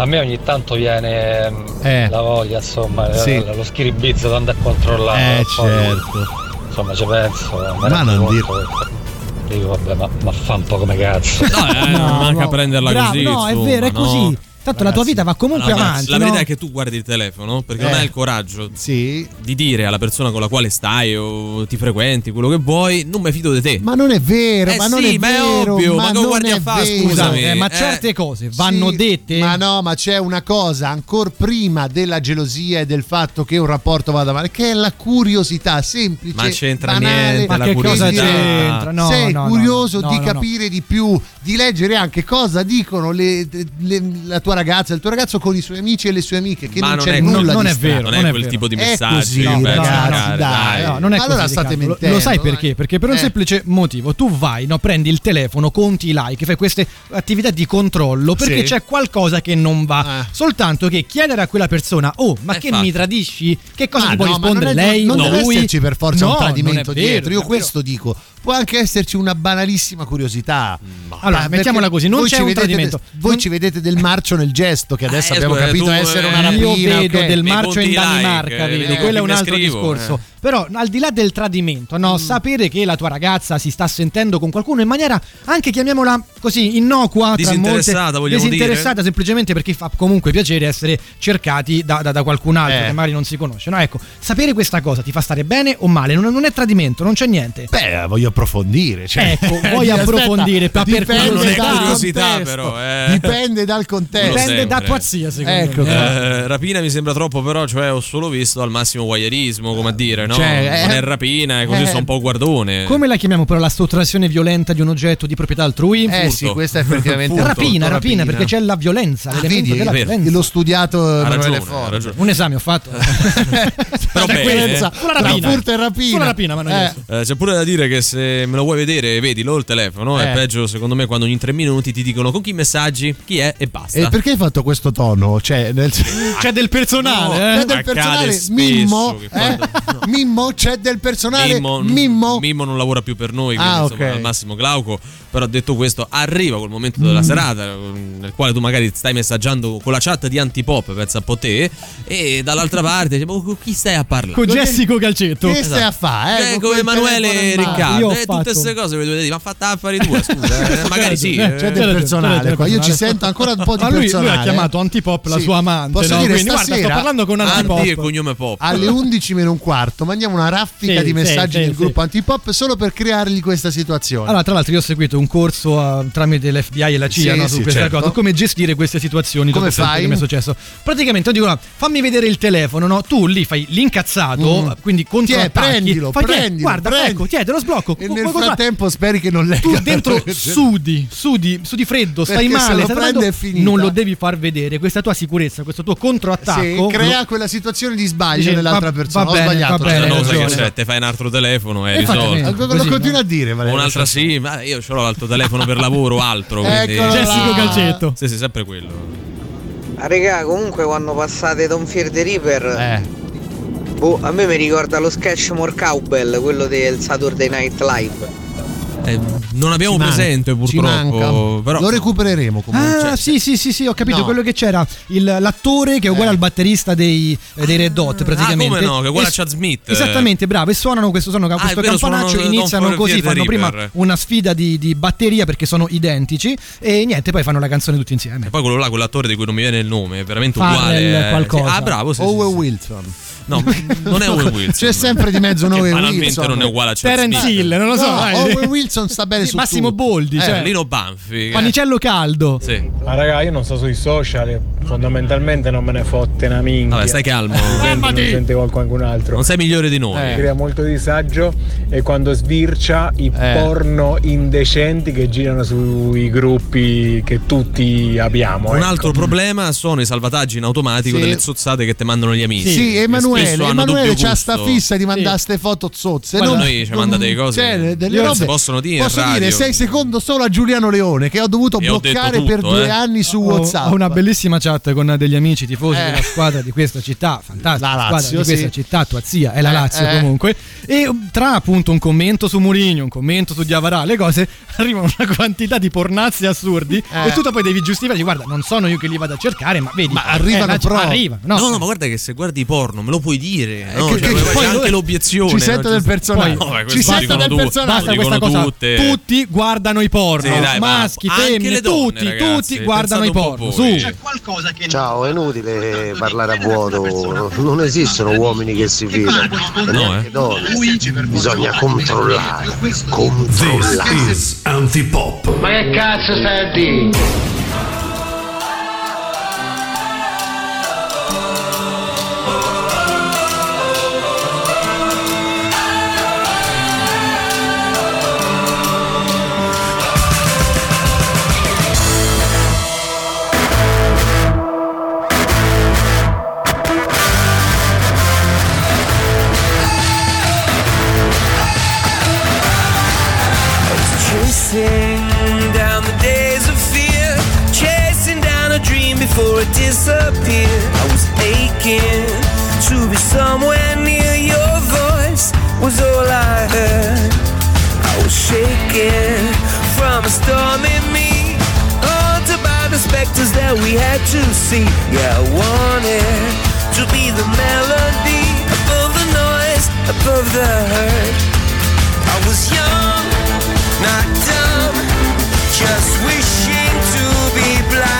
A me ogni tanto viene mm, Eh. la voglia, insomma, Sì. eh, lo schiribizzo di andare a controllare. Eh, poi, certo. Insomma, ci penso. Ma non che- Dico, vabbè, ma, ma fa un po' come cazzo. No, eh, non manca no. prenderla Bravo, così. no, è insomma, vero, è no? così. Tanto la tua vita va comunque Allora, avanti. La verità no? è che tu guardi il telefono perché Eh. non hai il coraggio Sì. di dire alla persona con la quale stai o ti frequenti, quello che vuoi, non mi fido di te. Ma non è vero, Eh ma non sì, è ma è vero. ovvio, ma che non guardi è a fa, vero. scusami. Eh, ma Eh. certe cose vanno Sì, dette. Ma no, ma c'è una cosa ancora prima della gelosia e del fatto che un rapporto vada male, che è la curiosità semplice. Ma c'entra banale, niente Ma la che cosa curiosità. c'entra? No, Sei no, curioso no, di no, no. capire di più, di leggere anche cosa dicono le- le- la tua ragazza, il tuo ragazzo con i suoi amici e le sue amiche, che Ma non non c'è è- nulla non di è strano. vero, non, non è è quel vero. tipo di È messaggi così, che no, cercare, dai. No, non è Allora così, state. Lo- mentendo, Lo sai perché? Perché per un Eh. semplice motivo. Tu vai, no, prendi il telefono, conti i like, fai queste attività di controllo perché Sì. c'è qualcosa che non va. Soltanto che chiedere a quella persona, oh, ma È che fatto. mi tradisci? Che cosa Ma ti può no, ma rispondere non è- lei? Non deve esserci per forza No, un non tradimento è dietro. Io non è questo dico. Può anche esserci una banalissima curiosità. Allora, Ma mettiamola così, non voi c'è un tradimento. voi Non- ci vedete del marcio nel gesto, che adesso Eh, abbiamo scusa, capito tu, essere eh, una rapina. Io vedo ok. del marcio in i like, Danimarca, eh, quello è un altro scrivo, discorso. eh. Però al di là del tradimento, no, sapere che la tua ragazza si sta sentendo con qualcuno in maniera anche chiamiamola così innocua, Disinteressata, molte- disinteressata dire? semplicemente perché fa comunque piacere essere cercati da, da- da qualcun altro Eh. che magari non si conosce. No, ecco, sapere questa cosa ti fa stare bene o male, non, non è tradimento, non c'è niente. Beh, voglio approfondire. Cioè, Ecco, Aspetta, approfondire, ma per curiosità, contesto. però, eh. Dipende dal contesto. Dipende da sempre. tua zia, secondo Ecco me. Eh, rapina mi sembra troppo, però, cioè, ho solo visto al massimo voyeurismo, come a dire, no? Cioè, non eh, è rapina, è così eh, sto un po' guardone. Come la chiamiamo però la sottrazione violenta di un oggetto di proprietà altrui? Eh Furto. sì, questa è effettivamente un rapina, rapina, perché c'è la violenza, Ah, l'elemento vedi, della violenza. l'ho studiato ragione, ha Forte. ragione. Un esame ho fatto. Però La bene, eh. Tra rapina. furto e rapina. Rapina, ma non Eh. Eh, c'è pure da dire che se me lo vuoi vedere, vedilo il telefono. È Eh. peggio, secondo me, quando ogni tre minuti ti dicono con chi messaggi, chi è e basta. E perché hai fatto questo tono? Cioè, nel... C'è del personale, C'è eh? del Accade personale spesso Mimmo, eh? quando- Mimmo c'è del personale Mimmo, Mimmo, Mimmo non lavora più per noi, quindi Ah, insomma, ok. al massimo Glauco. Però detto questo, arriva quel momento della serata nel quale tu magari stai messaggiando con la chat di Antipop, pensa un po' te, e dall'altra parte dici, "Ma con chi stai a parlare? Con Jessico Calcetto. Che stai a fare? Eh, con come quel Emanuele? Riccardo, eh, tutte queste cose le dovete dire, ma fatta affari tua, scusa, eh, magari sì. Eh, eh. C'è C'è del del personale del qua. Io ci sento ancora un po' di Ma lui, lui personale. ha chiamato Antipop la Sì. sua amante. Posso no? dire, Quindi guarda, sto stasera- parlando con Antipop. Anti e cognome pop. Alle 11 meno un quarto mandiamo una raffica Sì, di messaggi sì, del sì, gruppo Antipop solo per creargli questa situazione. Allora, tra l'altro, io ho seguito un corso eh, tramite l'FBI e la CIA Sì, no, su sì, questa certo. cosa, come gestire queste situazioni. Come fai? che mi è successo. Praticamente, io dico, no, fammi vedere il telefono, no? Tu lì fai l'incazzato, Mm. quindi contro Tiè, prendilo, fai, tiè, prendilo, guarda, prendi. ecco, tiè, te lo sblocco. e nel frattempo speri che non legga. tu dentro sudi, sudi, sudi freddo, stai Perché se male, lo prende è finita. non lo devi far vedere. Questa tua sicurezza, questo tuo controattacco. Sì, crea lo- quella situazione di sbaglio Dici, nell'altra va- persona. va Ho bene, sbagliato. va bene, Cioè, non sai che ragione. c'è, te fai un altro telefono e risolto. Lo, Così, continua no? a dire, Valerio. Un'altra sì, ma io ho l'altro telefono per lavoro altro. quindi-. Jessico Calcetto. Sì, sì, sempre quello. Ah, Regà, comunque quando passate Don Fear the Reaper, Eh, boh, a me mi ricorda lo sketch More Cowbell, quello del Saturday Night Live. Eh, non abbiamo Ci manca, presente ci purtroppo. manca. Però, Lo recupereremo comunque. Ah, sì, sì, sì, sì, ho capito No. quello che c'era. Il- l'attore che è uguale al batterista dei, eh, dei Red Hot, praticamente. come no, che è uguale E- a Chad Smith. Esattamente, bravo. E suonano questo, suonano Ah, questo vero, campanaccio. suonano iniziano così, fanno prima una sfida di, di batteria perché sono identici. E niente, poi fanno la canzone tutti insieme. E poi quello là, quell'attore di cui non mi viene il nome, è veramente Farrell uguale. eh, qualcosa. Ah, bravo, sì, sì, Owen sì. Wilson. No, non è Owen Wilson. C'è sempre di mezzo un Owen Wilson. non è uguale a Terence. Hill, non lo so. No. Owen Wilson sta bene su Massimo tutto. Boldi, Eh, cioè, Lino Banfi. eh. pannicello caldo. Sì. Ma raga, io non sto sui social, fondamentalmente non me ne fotte una minchia. Vabbè, stai calmo. Non sente qualcun altro. Non sei migliore di noi. Mi crea molto disagio è quando sbircia i Eh. porno indecenti che girano sui gruppi che tutti abbiamo. Un ecco. altro problema sono i salvataggi in automatico Sì. delle zozzate che ti mandano gli amici. Sì, che Emanuele, Emanuele c'ha sta fissa di mandare ste foto zozze. Guarda, non- noi ci manda delle cose cioè, delle non robe- si possono dire Posso radio. dire 6 secondi solo a Giuliano Leone che ho dovuto E ho bloccare per tutto, due eh. anni su Ho- WhatsApp. Ho una bellissima chat con degli amici tifosi Eh. della squadra di questa città, fantastica La squadra Lazio, di questa sì. città, tua zia è la Eh, Lazio eh. comunque. E tra appunto un commento su Mourinho, un commento su Diavarà, le cose, arriva una quantità di pornazzi assurdi Eh. e tu poi devi giustificare, guarda, non sono io che li vado a cercare, ma vedi, Ma arrivano eh, la- arrivano, No, no? no, ma guarda che se guardi porno me lo puoi dire. No? che- Cioè, che- poi c'è anche l'obiezione. ci sento no? del Cioè, personaggio. Poi, vabbè, Ci sento del tutti, personaggio. Basta questa cosa. tutte. Tutti guardano i porno, Sì, dai, ma maschi, femmine, tutti, ragazzi, tutti guardano i porno. po' voi. Su. Ciao, è inutile parlare a vuoto, non esistono uomini che si fidano, e No, eh. Bisogna controllare, controllare. is Antipop. Ma che cazzo stai a dire? Disappeared. I was aching to be somewhere near your voice, was all I heard. I was shaking from a storm in me, haunted by the specters that we had to see. Yeah, I wanted to be the melody above the noise, above the hurt. I was young, not dumb, just wishing to be blinded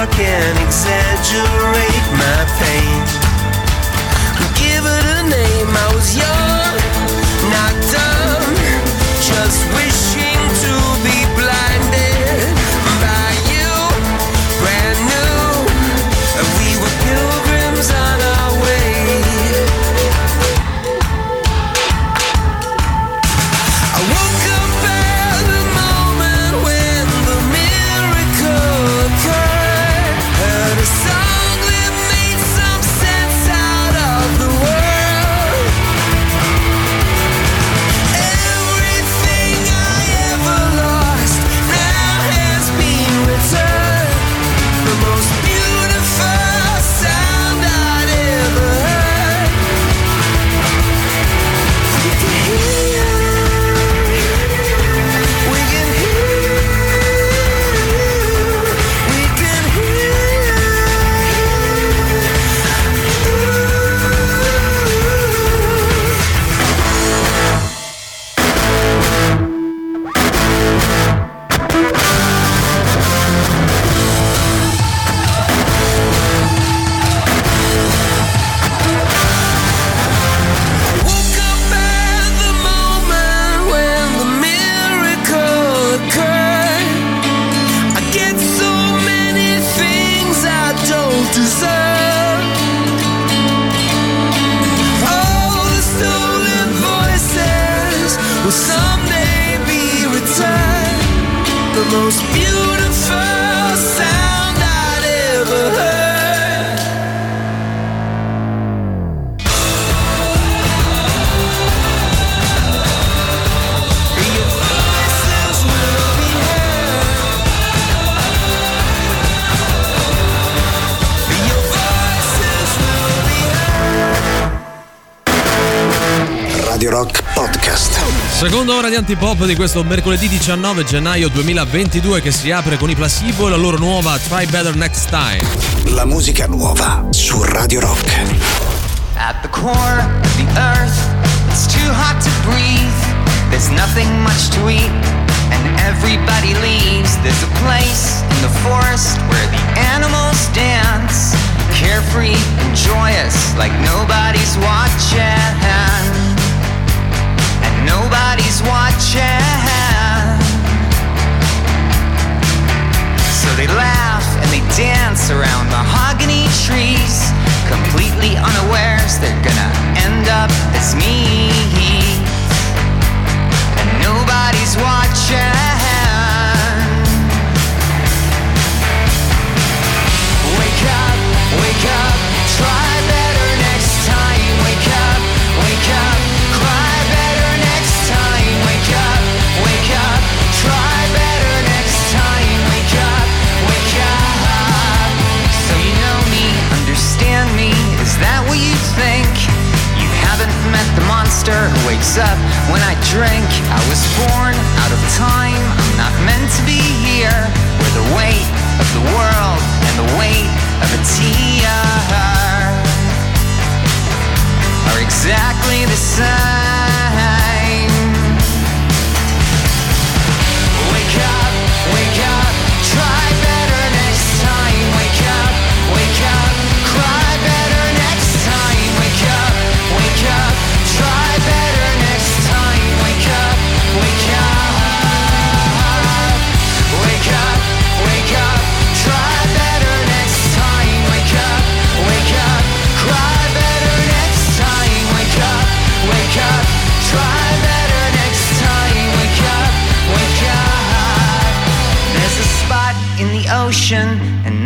I can exaggerate my pain Seconda ora di antipop di questo mercoledì 19 gennaio 2022 che si apre con i Placebo e la loro nuova Try Better Next Time. La musica nuova su Radio Rock. At the core of the earth, it's too hot to breathe. There's nothing much to eat, and everybody leaves. There's a place in the forest where the animals dance, carefree and joyous, like nobody's watching. And nobody's watching. So they laugh and they dance around mahogany trees, completely unawares they're gonna end up as me. And nobody's watching. Monster wakes up when I drink. I was born out of time. I'm not meant to be here. Where the weight of the world and the weight of a tear are exactly the same.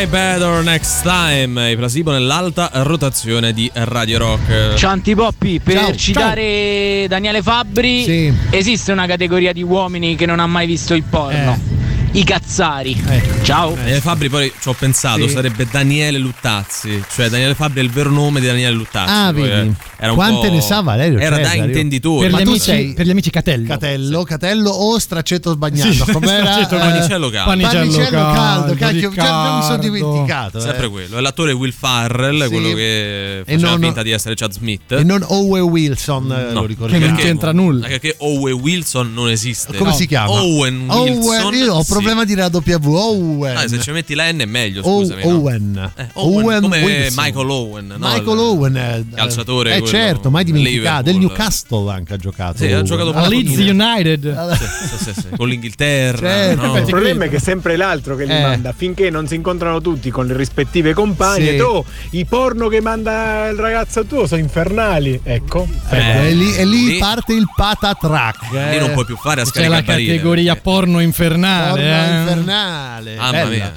Try. Better Next Time, i Placebo nell'alta rotazione di Radio Rock. Ciao Antipoppi, per Ciao, citare Daniele Fabbri, Sì. esiste una categoria di uomini che non ha mai visto il porno. I cazzari. Ciao. Daniele Fabbri poi ci ho pensato, Sì. sarebbe Daniele Luttazzi, cioè Daniele Fabbri è il vero nome di Daniele Luttazzi. Ah, poi, vedi. eh, era un Quante ne sa Valerio Era da Cesari? intenditore. Per gli, amici, sei- per gli amici Catello. Catello, Catello o Stracetto Sbagliato? Sì, Com'era? Stracetto Eh, Panicello caldo. Panicello, Panicello caldo, caldo, cacchio, cioè, mi sono dimenticato. eh. Sempre quello, è l'attore Will Farrell, Sì. quello che E faceva non- finta di essere Chad Smith. E non Owe Wilson, eh, No, lo ricordiamo. Che non c'entra nulla. Perché Owen Wilson non esiste. Come si chiama? Owen Wilson. Owen, io ho sì. Problema dire la W. Owen. Ah, se ci metti la N è meglio, O- scusami. no? Owen. Eh, Owen, come Wilson. Michael Owen. no? Michael Owen. eh, calciatore. Eh certo, mai dimenticato. Del. Newcastle anche ha giocato. Sì, ha Owen. giocato A Leeds United. Sì, sì, sì, con l'Inghilterra. Certo. no? Il problema è che è sempre l'altro che li Eh. manda finché non si incontrano tutti con le rispettive compagne. Sì. Tu, i porno che manda il ragazzo tuo sono infernali. Ecco. Ecco, e lì, e lì Lì- parte il patatrack. Lì non puoi più fare a C'è la categoria porno infernale. Eh. infernale. Mamma Bella. mia.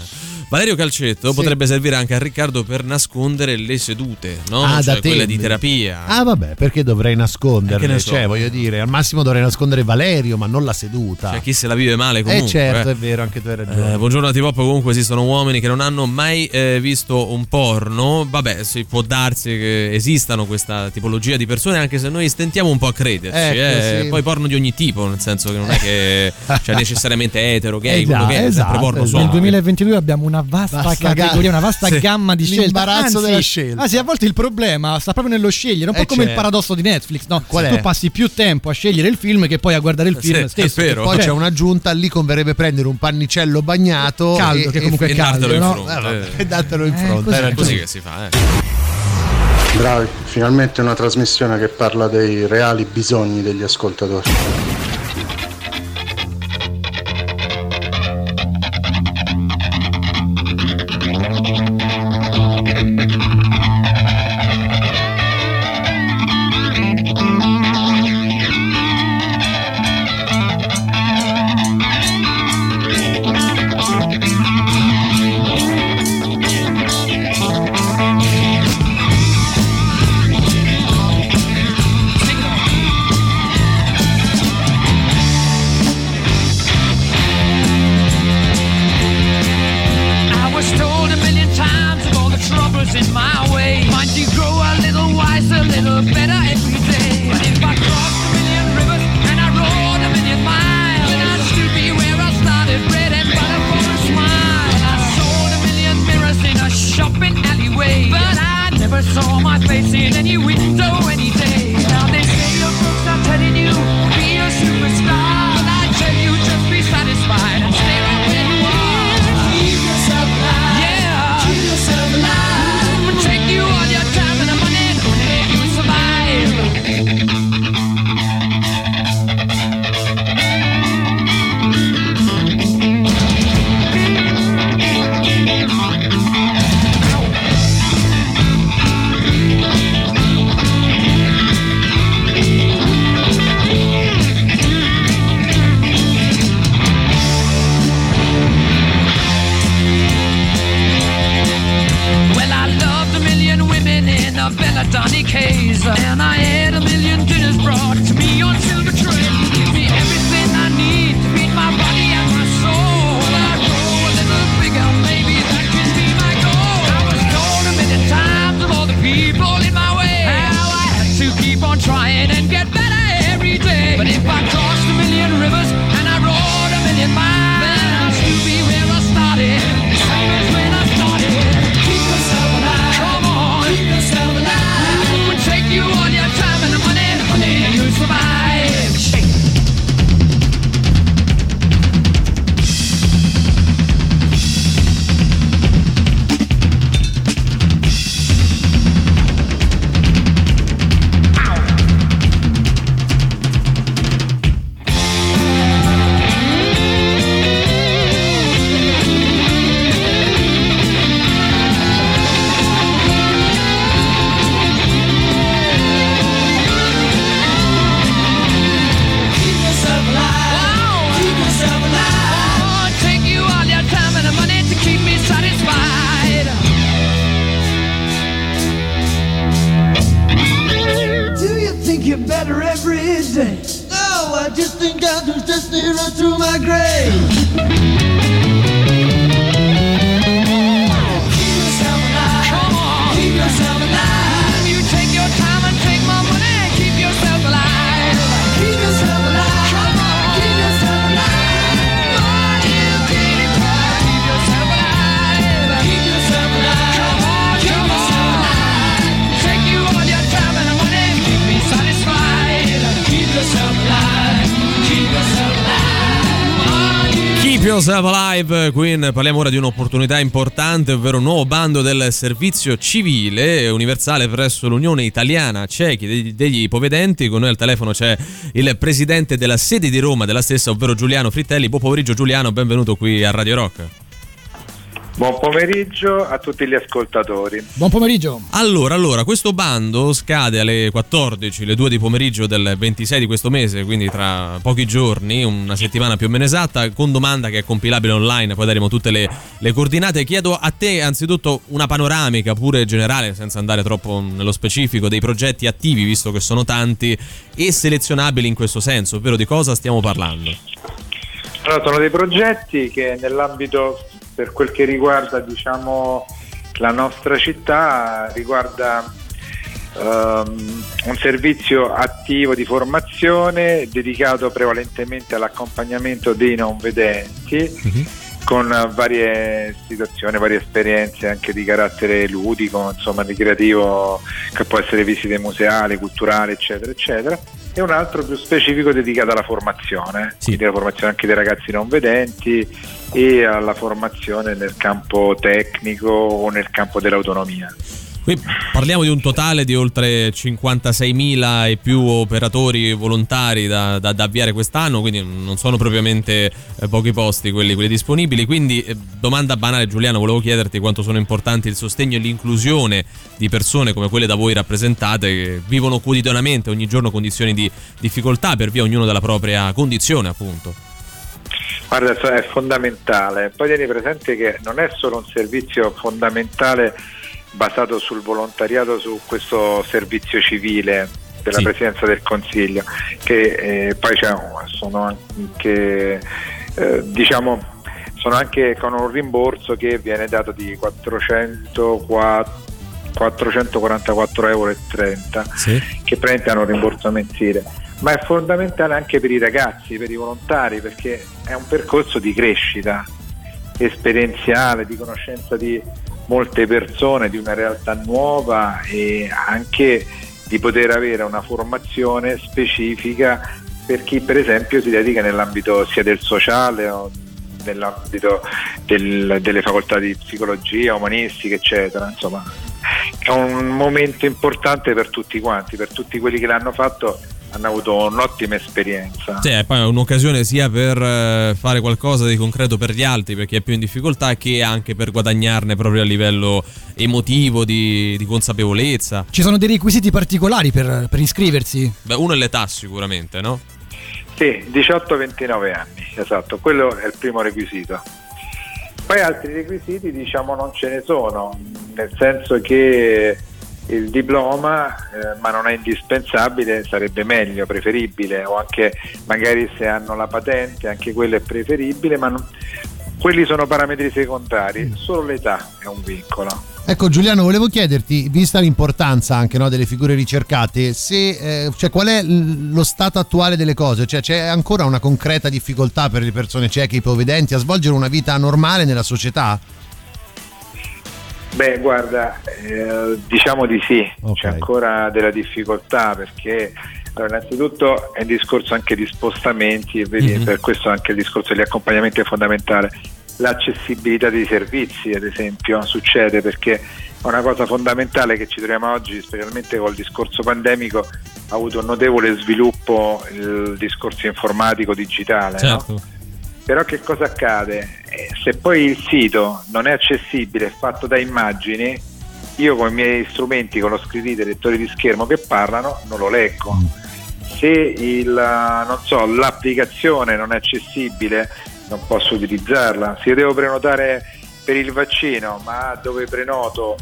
Valerio Calcetto Sì. potrebbe servire anche a Riccardo per nascondere le sedute, no? Ah, da cioè quelle te. di terapia. Ah, vabbè, perché dovrei Eh, che nasconderle? ne so. Cioè, voglio dire, al massimo dovrei nascondere Valerio, ma non la seduta. Cioè, chi se la vive male comunque. eh, certo, eh. è vero, anche tu hai ragione. Eh, buongiorno a T-Pop, comunque esistono uomini che non hanno mai eh, visto un porno. Vabbè, si può darsi che esistano questa tipologia di persone, anche se noi stentiamo un po' a crederci. Ecco, eh. sì. Poi porno di ogni tipo, nel senso che non è che cioè, necessariamente etero, gay, Eh, quello che è, esatto, sempre porno esatto. solo. Nel 2022 abbiamo una vasta, Vasta categoria, una vasta Sì. gamma di scelte. L'imbarazzo Anzi- della scelta. Anzi, a volte il problema sta proprio nello scegliere, un po' Eh, come il certo. paradosso di Netflix, no? Qual tu è? passi più tempo a scegliere il film che poi a guardare il Sì, film è stesso. vero. Poi Cioè, c'è un'aggiunta, lì converrebbe prendere un pannicello bagnato Caldo, e, che comunque è e caldo, dartelo in no? Eh, e datelo in Eh, fronte. È così che si fa, eh. Bravi, finalmente una trasmissione che parla dei reali bisogni degli ascoltatori. Alive, Queen, parliamo ora di un'opportunità importante, ovvero un nuovo bando del servizio civile universale presso l'Unione Italiana Ciechi degli, degli Ipovedenti. Con noi al telefono c'è il presidente della sede di Roma della stessa, ovvero Giuliano Frittelli. Buon pomeriggio Giuliano, benvenuto qui a Radio Rock. Buon pomeriggio a tutti gli ascoltatori. Buon pomeriggio. Allora, allora, questo bando scade alle 14, le 2 di pomeriggio del 26 di questo mese, quindi tra pochi giorni, una settimana più o meno esatta, con domanda che è compilabile online, poi daremo tutte le, le coordinate. Chiedo a te anzitutto una panoramica pure generale, senza andare troppo nello specifico, dei progetti attivi, visto che sono tanti, e selezionabili in questo senso, ovvero di cosa stiamo parlando. Allora, sono dei progetti che nell'ambito, per quel che riguarda diciamo, la nostra città, riguarda ehm, un servizio attivo di formazione dedicato prevalentemente all'accompagnamento dei non vedenti con varie situazioni, varie esperienze anche di carattere ludico, insomma ricreativo, che può essere visite museali, culturali, eccetera, eccetera, e un altro più specifico dedicato alla formazione, quindi alla formazione anche dei ragazzi non vedenti e alla formazione nel campo tecnico o nel campo dell'autonomia. Qui parliamo di un totale di oltre 56.000 e più operatori volontari da, da- da avviare quest'anno, quindi non sono propriamente eh, pochi posti quelli, quelli disponibili. Quindi, eh, domanda banale, Giuliano, volevo chiederti quanto sono importanti il sostegno e l'inclusione di persone come quelle da voi rappresentate che vivono quotidianamente, ogni giorno, condizioni di difficoltà per via ognuno della propria condizione, appunto. Guarda, è fondamentale. Poi tieni presente che non è solo un servizio fondamentale basato sul volontariato, su questo servizio civile della Presidenza del Consiglio, che eh, poi sono anche, eh, diciamo, sono anche con un rimborso che viene dato di 404 444,30 euro che praticamente hanno un rimborso mensile. Ma è fondamentale anche per i ragazzi, per i volontari perché è un percorso di crescita esperienziale, di conoscenza di molte persone, di una realtà nuova e anche di poter avere una formazione specifica per chi per esempio si dedica nell'ambito sia del sociale o nell'ambito del- delle facoltà di psicologia, umanistiche, eccetera. Insomma, è un momento importante per tutti quanti, per tutti quelli che l'hanno fatto hanno avuto un'ottima esperienza. Sì, e poi è un'occasione sia per eh, fare qualcosa di concreto per gli altri, per chi è più in difficoltà, che anche per guadagnarne proprio a livello emotivo, di, di consapevolezza. Ci sono dei requisiti particolari per, per iscriversi? Beh, uno è l'età sicuramente, no? Sì, 18-29 anni, esatto, quello è il primo requisito. Poi altri requisiti diciamo non ce ne sono, nel senso che il diploma, eh, ma non è indispensabile, sarebbe meglio, preferibile, o anche magari se hanno la patente, anche quello è preferibile, ma non- quelli sono parametri secondari, solo l'età è un vincolo. Ecco Giuliano, volevo chiederti, vista l'importanza anche no, delle figure ricercate, se, eh, cioè, qual è lo stato attuale delle cose? Cioè, c'è ancora una concreta difficoltà per le persone cieche e ipovedenti a svolgere una vita normale nella società? Beh, guarda, eh, diciamo di sì, c'è ancora della difficoltà perché allora, innanzitutto è un discorso anche di spostamenti e vedi, Mhm. per questo anche il discorso degli accompagnamenti è fondamentale. L'accessibilità dei servizi, ad esempio, succede perché è una cosa fondamentale che ci troviamo oggi, specialmente col discorso pandemico, ha avuto un notevole sviluppo il discorso informatico digitale. no? Però che cosa accade? Eh, se poi il sito non è accessibile, è fatto da immagini, io con i miei strumenti, con lo screen reader, lettori di schermo che parlano, non lo leggo. Se il, eh, non so, l'applicazione non è accessibile, non posso utilizzarla. Se io devo prenotare per il vaccino, ma dove prenoto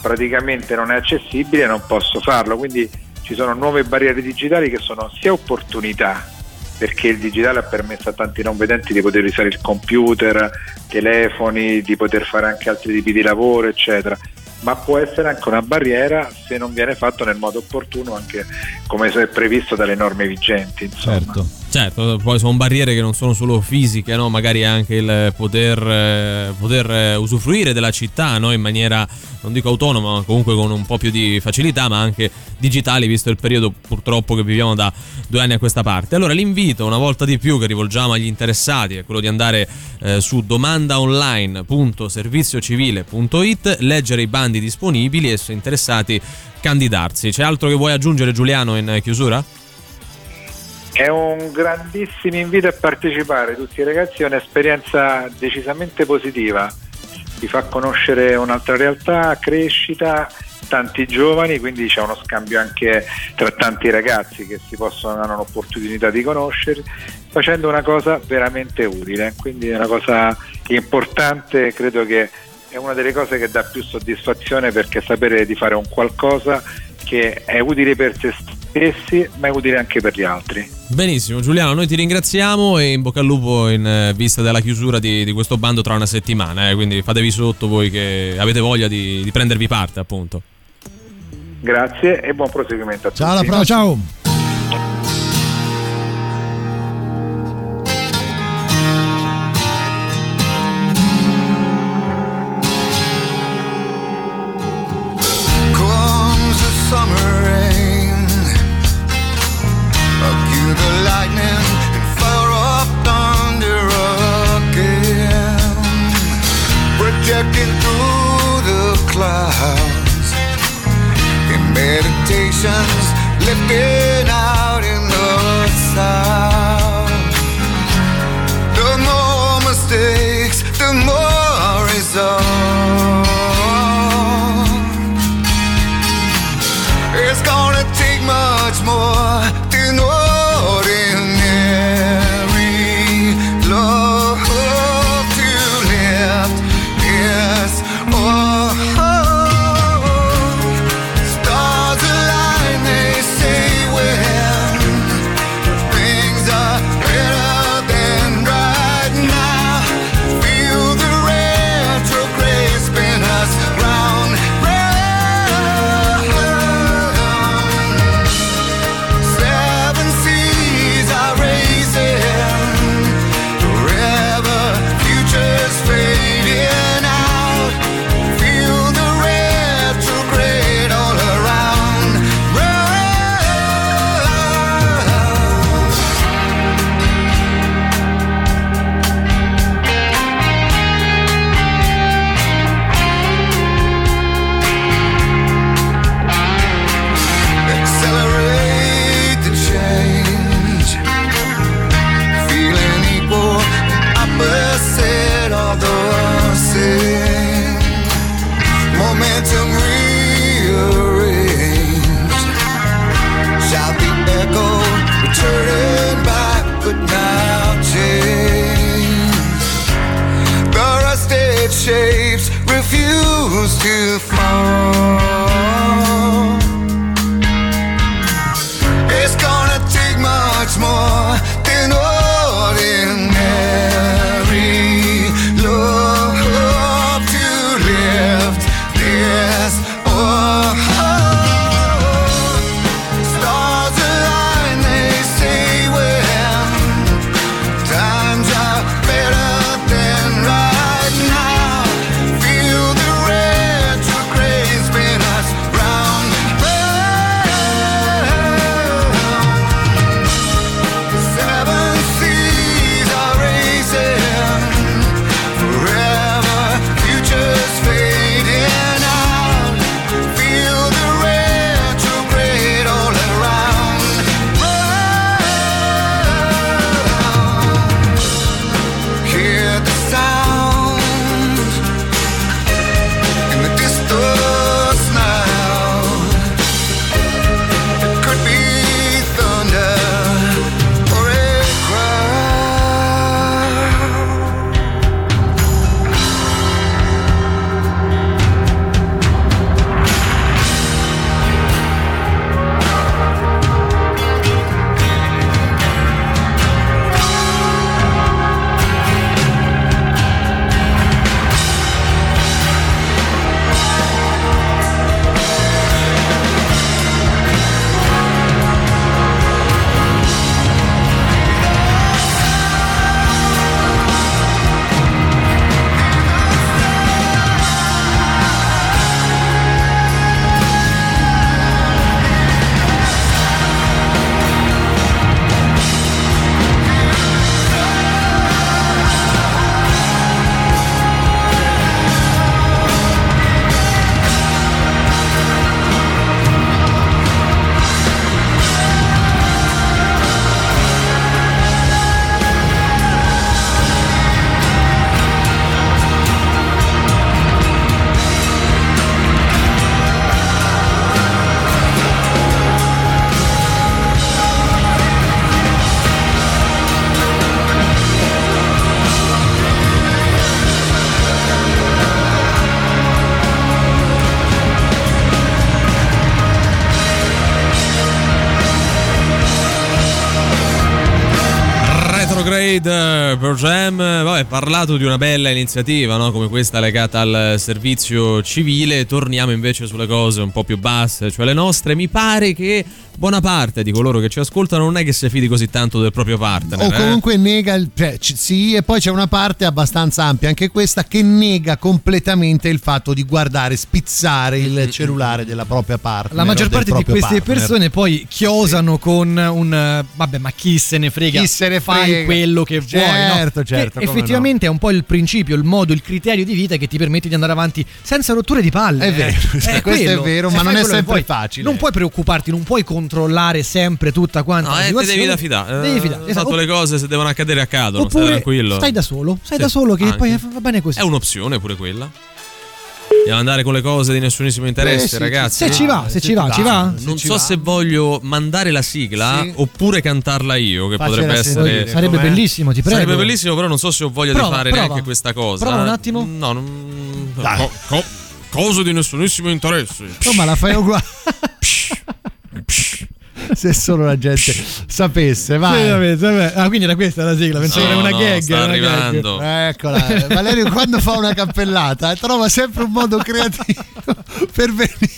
praticamente non è accessibile, non posso farlo. Quindi ci sono nuove barriere digitali che sono sia opportunità perché il digitale ha permesso a tanti non vedenti di poter usare il computer, telefoni, di poter fare anche altri tipi di lavoro, eccetera. Ma può essere anche una barriera se non viene fatto nel modo opportuno, anche come è previsto dalle norme vigenti. Insomma. Certo. Certo, poi sono barriere che non sono solo fisiche, no? magari anche il poter, eh, poter, eh, usufruire della città no? in maniera, non dico autonoma, ma comunque con un po' più di facilità, ma anche digitali, visto il periodo purtroppo che viviamo da due anni a questa parte. Allora l'invito, una volta di più, che rivolgiamo agli interessati è quello di andare eh, su domandaonline.serviziocivile.it, leggere i bandi disponibili e se interessati candidarsi. C'è altro che vuoi aggiungere Giuliano in chiusura? È un grandissimo invito a partecipare tutti i ragazzi, è un'esperienza decisamente positiva. Vi fa conoscere un'altra realtà, crescita, tanti giovani, quindi c'è uno scambio anche tra tanti ragazzi che si possono dare un'opportunità di conoscere, facendo una cosa veramente utile, quindi è una cosa importante, credo che è una delle cose che dà più soddisfazione perché sapere di fare un qualcosa che è utile per se stessi ma è utile anche per gli altri. Benissimo, Giuliano, noi ti ringraziamo e in bocca al lupo in eh, vista della chiusura di, di questo bando tra una settimana. eh, quindi fatevi sotto voi che avete voglia di, di prendervi parte, appunto. Grazie e buon proseguimento a tutti. Ciao, alla prossima. Ciao. Jam, eh, vabbè, parlato di una bella iniziativa, no? come questa legata al servizio civile, torniamo invece sulle cose un po' più basse, cioè le nostre. Mi pare che buona parte di coloro che ci ascoltano non è che si fidi così tanto del proprio partner. o eh? comunque nega il cioè, ci- sì e poi c'è una parte abbastanza ampia anche questa che nega completamente il fatto di guardare spizzare il cellulare della propria partner La maggior parte di queste partner. persone poi chiosano con un eh, vabbè, ma chi se ne frega? Chi se ne Fai frega. quello che vuoi, no? Certo, certo, Che come effettivamente è un po' il principio, il modo, il criterio di vita che ti permette di andare avanti senza rotture di palle. È vero, eh. sì, È questo è quello. vero, Se ma fai non è sempre facile. Non puoi preoccuparti, non puoi controllare sempre tutta quanta No, la eh, ti situazione. devi da fidare. Devi Eh, fidare, esatto. Tanto le cose se devono accadere accadono, stai Oppure tranquillo. stai da solo, stai Sì, da solo che anche. poi va bene così. È un'opzione pure quella. Andiamo ad andare con le cose di nessunissimo interesse, Eh sì, ragazzi. se ci va, se ci va, ci va. Non so se voglio mandare la sigla Sì. oppure cantarla io, che Faccela potrebbe essere. Sarebbe com'è? bellissimo, ti prego. Sarebbe bellissimo, però non so se ho voglia Prova, di fare prova. neanche questa cosa. Prova un attimo. No, non. co- co- cose di nessunissimo interesse. No, ma la fai uguale se solo la gente sapesse vai vabbè. Ah, quindi era questa la sigla, pensavo No, era una no, gag. sta era una gag. arrivando. Eccola, Valerio quando fa una cappellata trova sempre un modo creativo per, veni-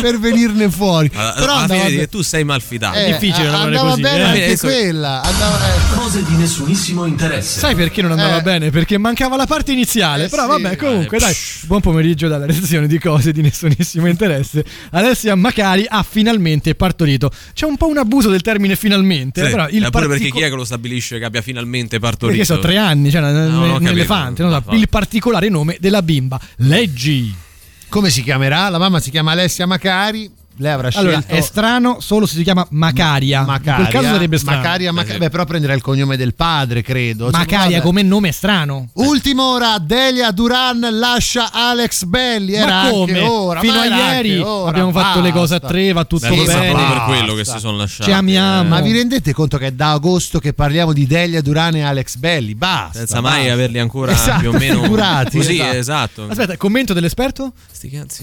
per venirne fuori. Alla, Però alla fine be- tu sei malfidato. eh, difficile a- lavorare andava così, bene eh. anche Adesso- quella. Andava, eh. Cose di nessunissimo interesse. Sai perché non andava Eh. bene? Perché mancava la parte iniziale. Eh, Però sì. vabbè, comunque, Eh, dai. Buon pomeriggio dalla redazione di cose di nessunissimo interesse. Alessia Macari ha finalmente partorito. C'è un po' un abuso del termine finalmente. Sì, però il eh, pure perché partico- chi è che lo stabilisce che abbia finalmente partorito? Perché so, tre anni, cioè, ho un capito. elefante. fa- il particolare nome della bimba. Leggi. Come si chiamerà? La mamma si chiama Alessia Macari. Lei avrà scelto Allora, è strano solo se si chiama Macaria. Macaria. In quel caso sarebbe strano. Macaria, Maca- beh, però prenderà il cognome del padre, credo. Macaria Vabbè. come nome è strano. Ultima ora, Delia Duran lascia Alex Belli. Era ma come? anche ora. Fino ma a ieri ora, abbiamo fatto le cose a basta. tre, va tutto Beh, bene. proprio per Basta. quello che si sono lasciati. Ci amiamo. Ma vi rendete conto che è da agosto che parliamo di Delia Duran e Alex Belli? Basta. Senza mai basta. averli ancora Esatto, più o meno figurati, Così, esatto. esatto. Aspetta, commento dell'esperto? Sti cazzi.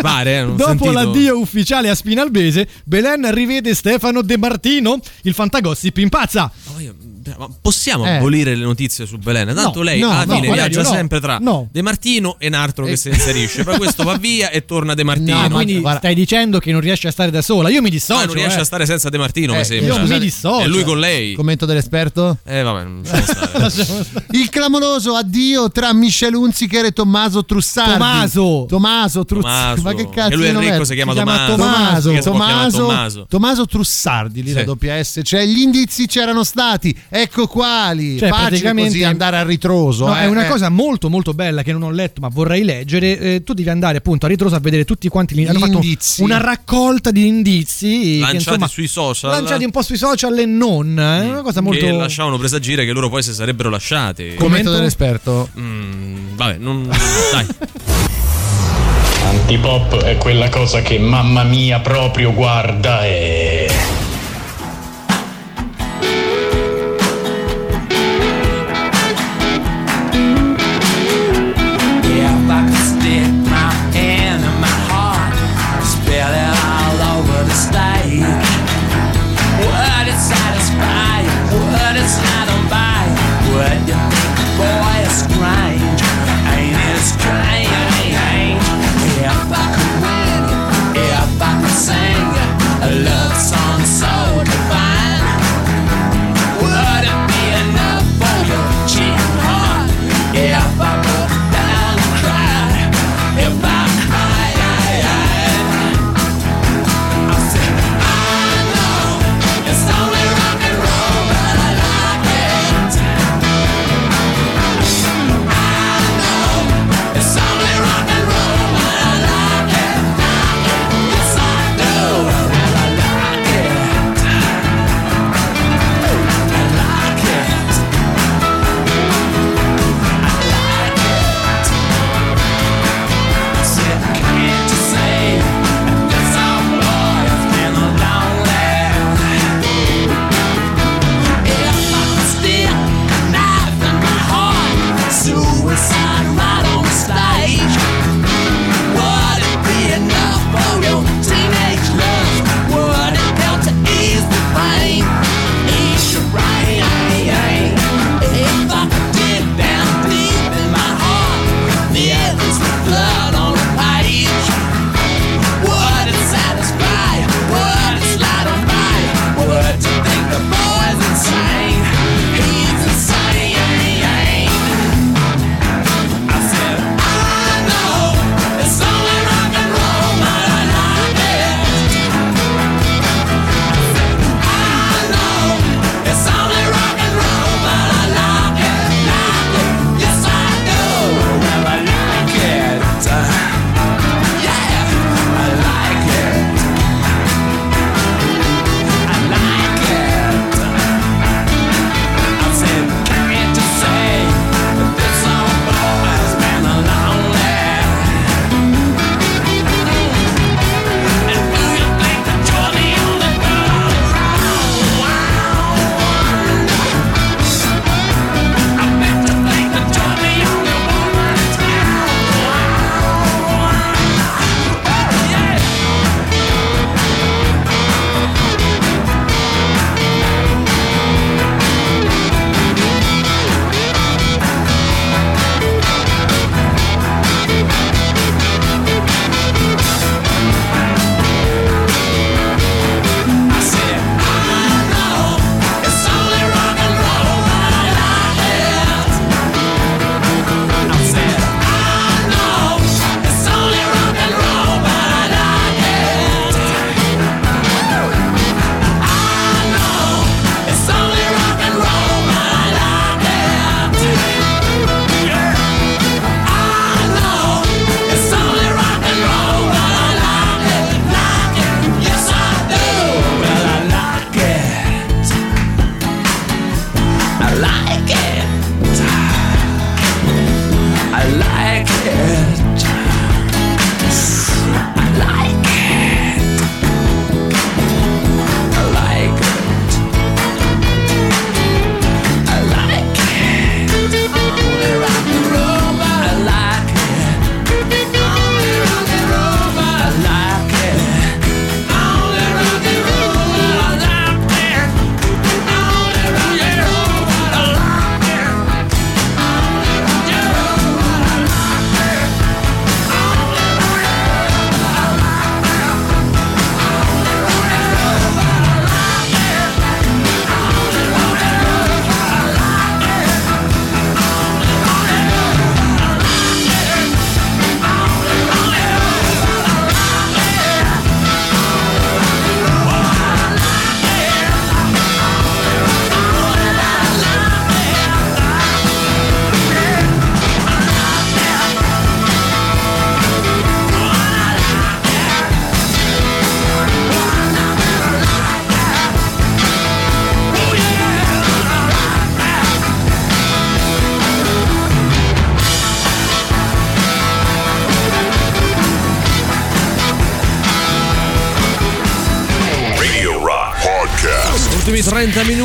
Pare, eh, non Dopo sentito. l'addio ufficiale a Spinalbese, Belen rivede Stefano De Martino, il fantagossip impazza. Oh, ma possiamo Eh. abolire le notizie su Belen? Tanto No, lei no, alla no, fine viaggia no. sempre tra No. De Martino e un altro che Eh. si inserisce. Poi questo va via e torna De Martino. No, Ah, ma quindi guarda- stai dicendo che non riesce a stare da sola. Io mi No, dissocio. non riesce eh. a stare senza De Martino, Eh, mi sembra. Io mi dissocio. E lui con lei. Commento dell'esperto? Eh, vabbè, non stare. Il clamoroso addio tra Michele Hunziker e Tommaso Trussardi. Tommaso. Tommaso Trussardi. Ma che cazzo E lui Enrico nome è? si chiama Tommaso. Tommaso. Si Tommaso, Tommaso. Tommaso Trussardi, lì Sì. la doppia S. Cioè, gli indizi c'erano stati. Ecco quali. Cioè, Facile praticamente- così andare a ritroso. No, eh, è una eh. cosa molto molto bella che non ho letto ma vorrei leggere. Eh, tu devi andare appunto a ritroso a vedere tutti quanti gli, hanno Gli fatto indizi. una raccolta di indizi che, Lanciati insomma, sui social. lanciati un po' sui social e non. eh, È una cosa molto Che lasciavano presagire che loro poi si sarebbero lasciati. Commento Commento? dell'esperto. Mm, vabbè, non. Dai. Antipop è quella cosa che mamma mia proprio guarda e.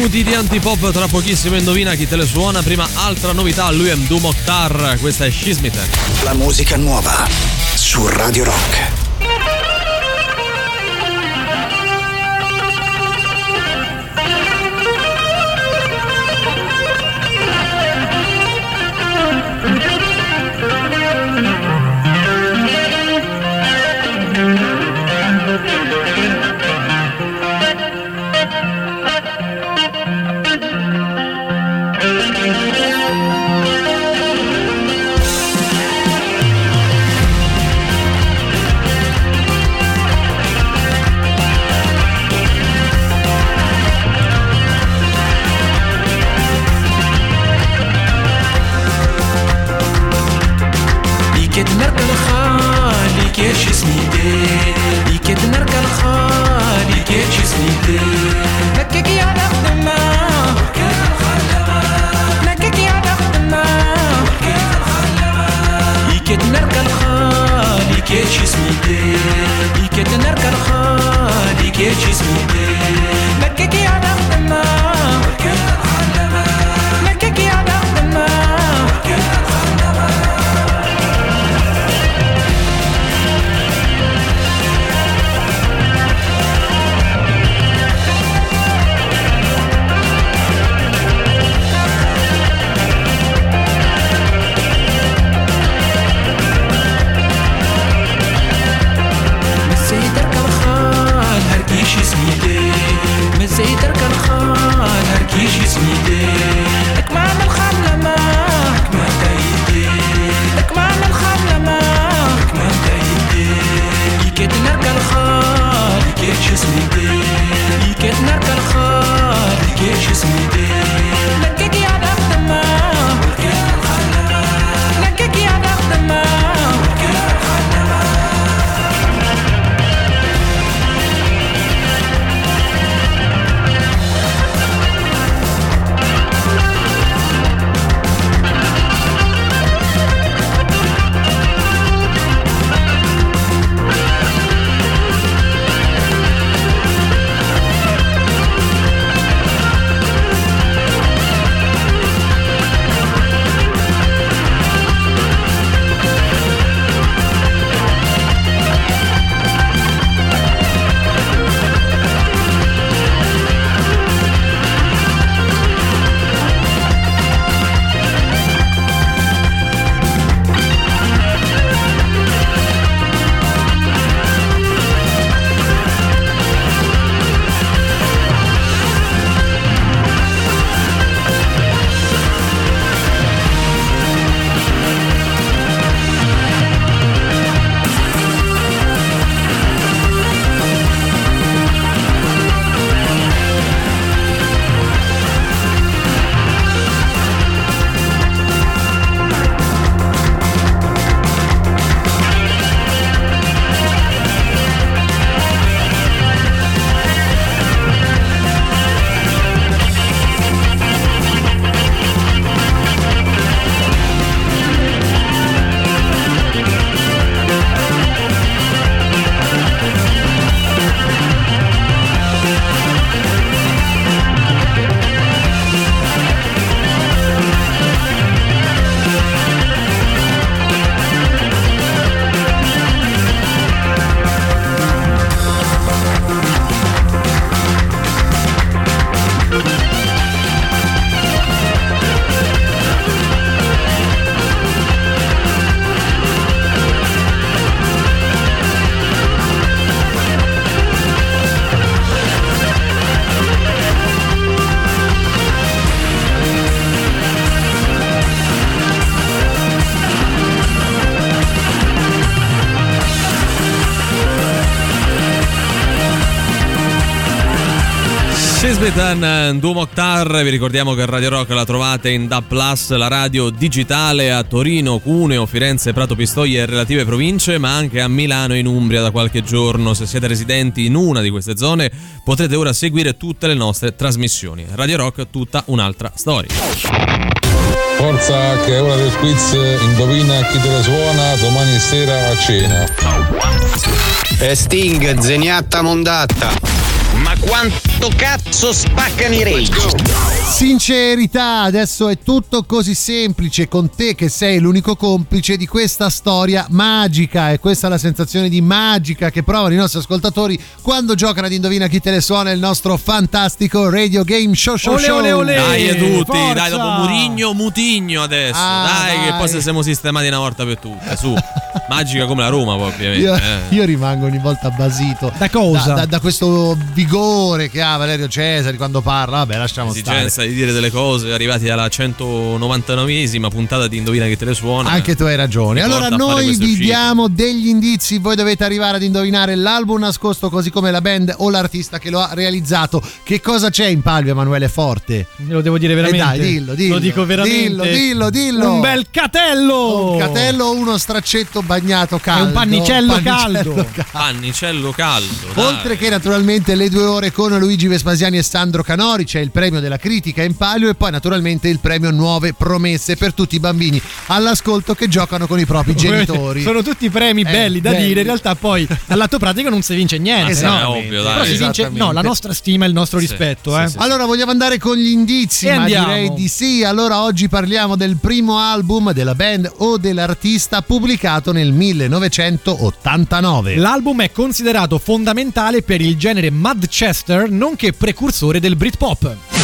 minuti di antipop, tra pochissimo indovina chi te le suona. Prima altra novità, lui è Mdu Mokhtar, questa è Shizmiter. La musica nuova su Radio Rock. magnetismo Sismitan Duo Mokhtar, vi ricordiamo che Radio Rock la trovate in DAB Plus, la radio digitale a Torino, Cuneo, Firenze, Prato Pistoia e relative province, ma anche a Milano e in Umbria da qualche giorno. Se siete residenti in una di queste zone potrete ora seguire tutte le nostre trasmissioni. Radio Rock, tutta un'altra storia. Forza che è ora del quiz, indovina chi te la suona domani sera a cena. E Sting, zeniatta mondatta. Ma quanto Quanto cazzo spaccano i rage? Sincerità, adesso è tutto così semplice con te che sei l'unico complice di questa storia magica e questa è la sensazione di magica che provano i nostri ascoltatori quando giocano ad Indovina chi te le suona il nostro fantastico radio game show show Ole, show. ole, ole. Dai, e tutti, forza! dai, dopo Murigno, Mutigno adesso. Ah, dai, che dai. poi se siamo sistemati una volta per tutte. Su, magica come la Roma, poi, ovviamente. Io, eh. io rimango ogni volta basito Da cosa? Da, da- da questo vigore che ha Valerio Cesari quando parla. Vabbè, lasciamo stare. Esigenza di dire delle cose arrivati alla 199esima puntata di Indovina che te le suona. Anche tu hai ragione. Allora, noi vi uscite. diamo degli indizi. Voi dovete arrivare ad indovinare l'album nascosto, così come la band o l'artista che lo ha realizzato. Che cosa c'è in palio, Emanuele Forte? Lo devo dire veramente. Eh dai, dillo, dillo. Lo dico veramente. Dillo, dillo, dillo. Un bel catello. Un catello o uno straccetto bagnato caldo? un pannicello caldo. Pannicello caldo. dai. Oltre che naturalmente le due ore con Luigi Vespasiani e Sandro Canori, c'è il premio della critica in palio e poi naturalmente il premio Nuove Promesse per tutti i bambini all'ascolto che giocano con i propri genitori. Sono tutti premi belli da belli. dire, in realtà poi all'atto pratico non si vince niente. Esatto, no? è ovvio, dai. Però si vince no, la nostra stima e il nostro Sì, rispetto. sì, eh. sì, Allora vogliamo andare con gli indizi, E ma andiamo. direi di sì. Allora oggi parliamo del primo album della band o dell'artista pubblicato nel 1989. L'album è considerato fondamentale per il genere Mudchester, nonché precursore del Britpop.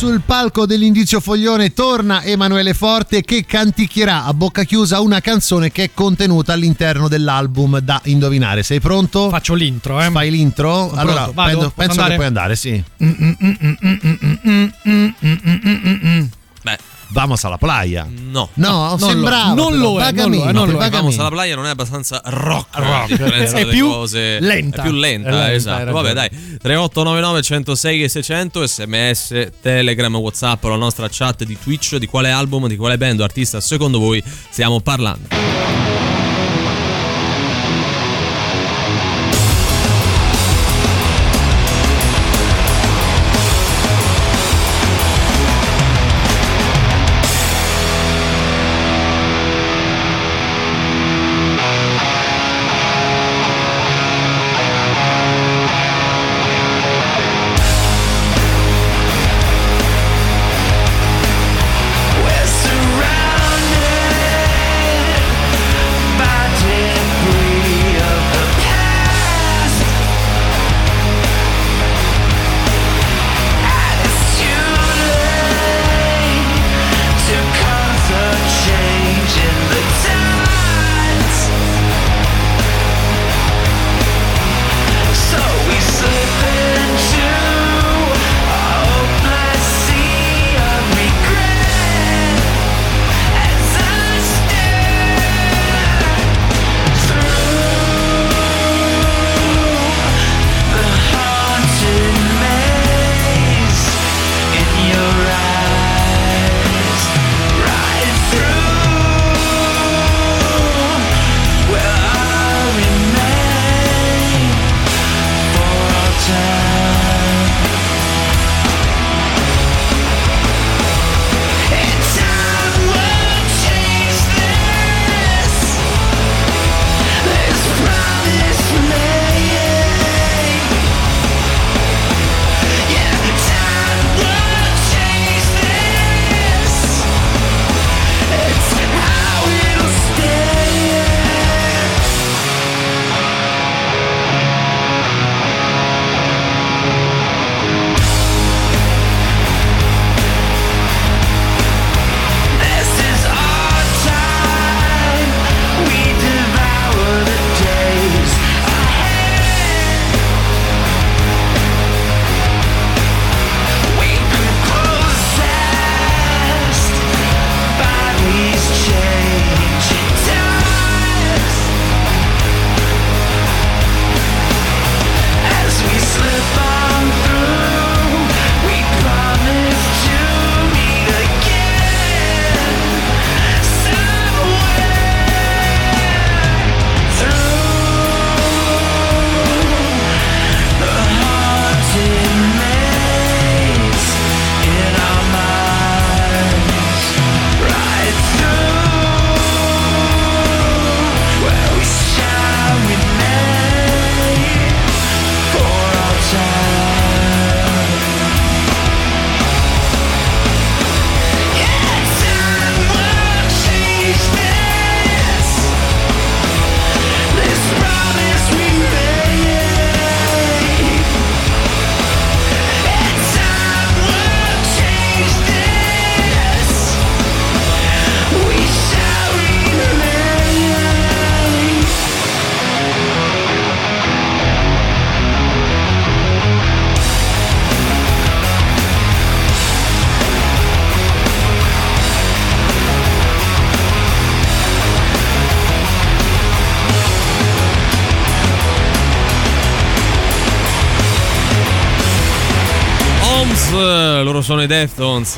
Sul palco dell'indizio foglione torna Emanuele Forte che canticchierà a bocca chiusa una canzone che è contenuta all'interno dell'album da indovinare. Sei pronto? Faccio l'intro, eh. Fai l'intro? allora, pronto, vado? penso, penso che puoi andare, sì. Beh, Vamos alla playa. no. No, non sembrava. lo- non lo è, non lo è, non lo è. vagamente. Vamos alla playa non è abbastanza rock, Rock, a differenza è delle più cose lenta. è più lenta, È lenta, esatto vabbè dai 3899 106 e 600 sms telegram whatsapp la nostra chat di twitch di quale album di quale band o artista secondo voi stiamo parlando loro sono i Deftones.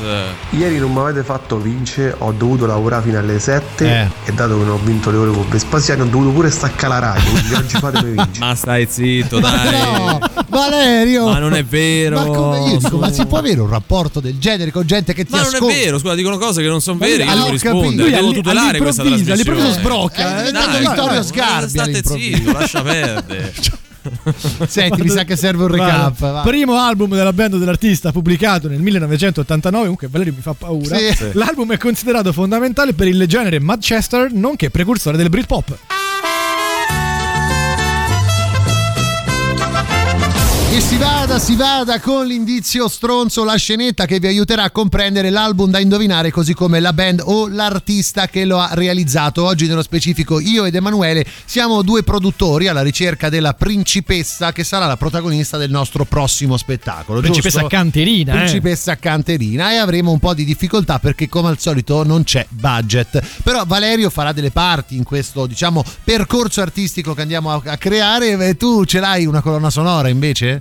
Ieri non mi avete fatto vincere, ho dovuto lavorare fino alle 7 Eh. e dato che non ho vinto le ore con Vespasiano ho dovuto pure staccare la radio, quindi oggi fatemi vincere. Ma stai zitto, dai. No, Valerio! Ma non è vero. Ma come io dico, ma si può avere un rapporto del genere con gente che ti Ma non è ascolta? vero, scusa, dicono cose che non sono Ma vere, io devo ah, ho rispondere, devo Lui tutelare questa trasmissione. all'improvviso sbrocca, Eh, è Dai, stato vai, Vittorio vai, Sgarbi State zitto, lascia perdere. Senti, mi sa che serve un recap. Guarda, va. Primo album della band dell'artista pubblicato nel 1989, comunque Valerio mi fa paura. Sì. L'album è considerato fondamentale per il genere Manchester, nonché precursore del Britpop. E si vada, si vada con l'indizio stronzo, la scenetta che vi aiuterà a comprendere l'album da indovinare, così come la band o l'artista che lo ha realizzato. Oggi, nello specifico, io ed Emanuele siamo due produttori alla ricerca della principessa che sarà la protagonista del nostro prossimo spettacolo. Principessa giusto? canterina, eh. Principessa canterina. E avremo un po' di difficoltà perché, come al solito, non c'è budget. Però Valerio farà delle parti in questo, diciamo, percorso artistico che andiamo a, a creare. E tu ce l'hai una colonna sonora invece?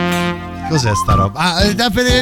Cos'è sta roba? Ah, eh,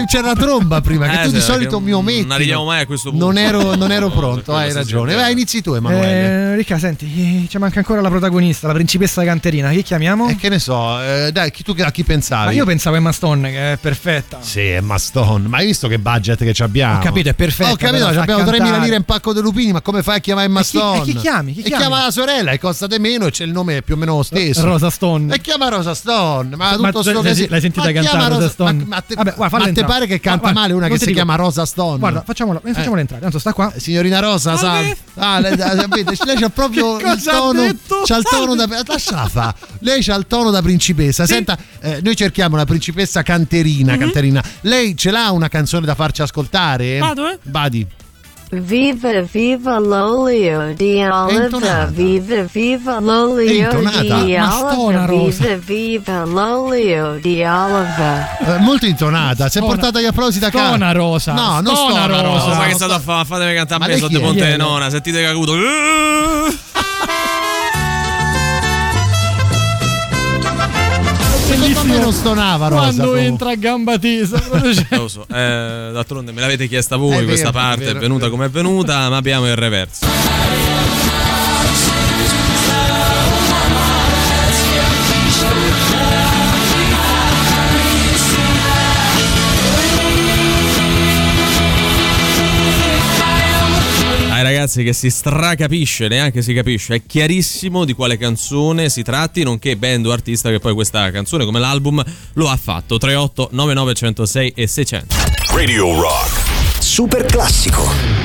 c'era la tromba prima, che Eh, tu di solito mi ometti. Non arriviamo mai a questo punto. Non ero, non ero pronto, hai ragione. Vai, inizi tu, Emanuele. Eh, Ricca, senti, ci manca ancora la protagonista, la principessa canterina. Chi chiamiamo? E che ne so, eh, dai, chi, tu a chi pensavi? Ma io pensavo Emma Stone, che è perfetta. Sì, Emma Stone. Ma hai visto che budget che ci abbiamo? Ho capito, è perfetta, Ho capito, abbiamo 3.000 cantare. lire in pacco di lupini, ma come fai a chiamare Emma E chi- Stone? e chi chiami? Chi e chiami? chiama la sorella, e costa di meno e c'è il nome più o meno lo stesso. Rosa Stone. E chiama Rosa Stone. Ma, Ma tutto tu- sto l'hai- sentita Ma cantare Rosa Stone? Ma, ma te, Vabbè, guarda, ma te pare che canta Guarda, male una che si dico. chiama Rosa Stone? Guarda, facciamola, facciamola entrare, tanto sta qua. Signorina Rosa, salve. Ah, lei, lei c'ha proprio il tono. C'ha il tono da. Lasciala fa. Lei c'ha il tono da principessa. Senta, eh, noi cerchiamo una principessa canterina. Mhm. canterina. Lei ce l'ha una canzone da farci ascoltare? Vado, eh? Badi. Viva viva l'olio di oliva, viva viva l'olio di oliva, viva viva l'olio di oliva. Eh, molto intonata. Si è Stona- portata gli applausi da casa. Stona Rosa, No, non stona stona Rosa. Rosa. Ma che state a fare? Fatemi cantare a me sotto è? ponte è? nonna. Sentite che acuto. Non stonava Rosa. Quando comunque. entra a gamba tesa. Lo so, eh, d'altronde me l'avete chiesta voi, È vero, questa è parte vero, è è venuta come è venuta, ma abbiamo il reverso. Ragazzi che si stracapisce, neanche si capisce, è chiarissimo di quale canzone si tratti, nonché band o artista che poi questa canzone come l'album lo ha fatto. 38 9906 e 600. Radio Rock. Super classico.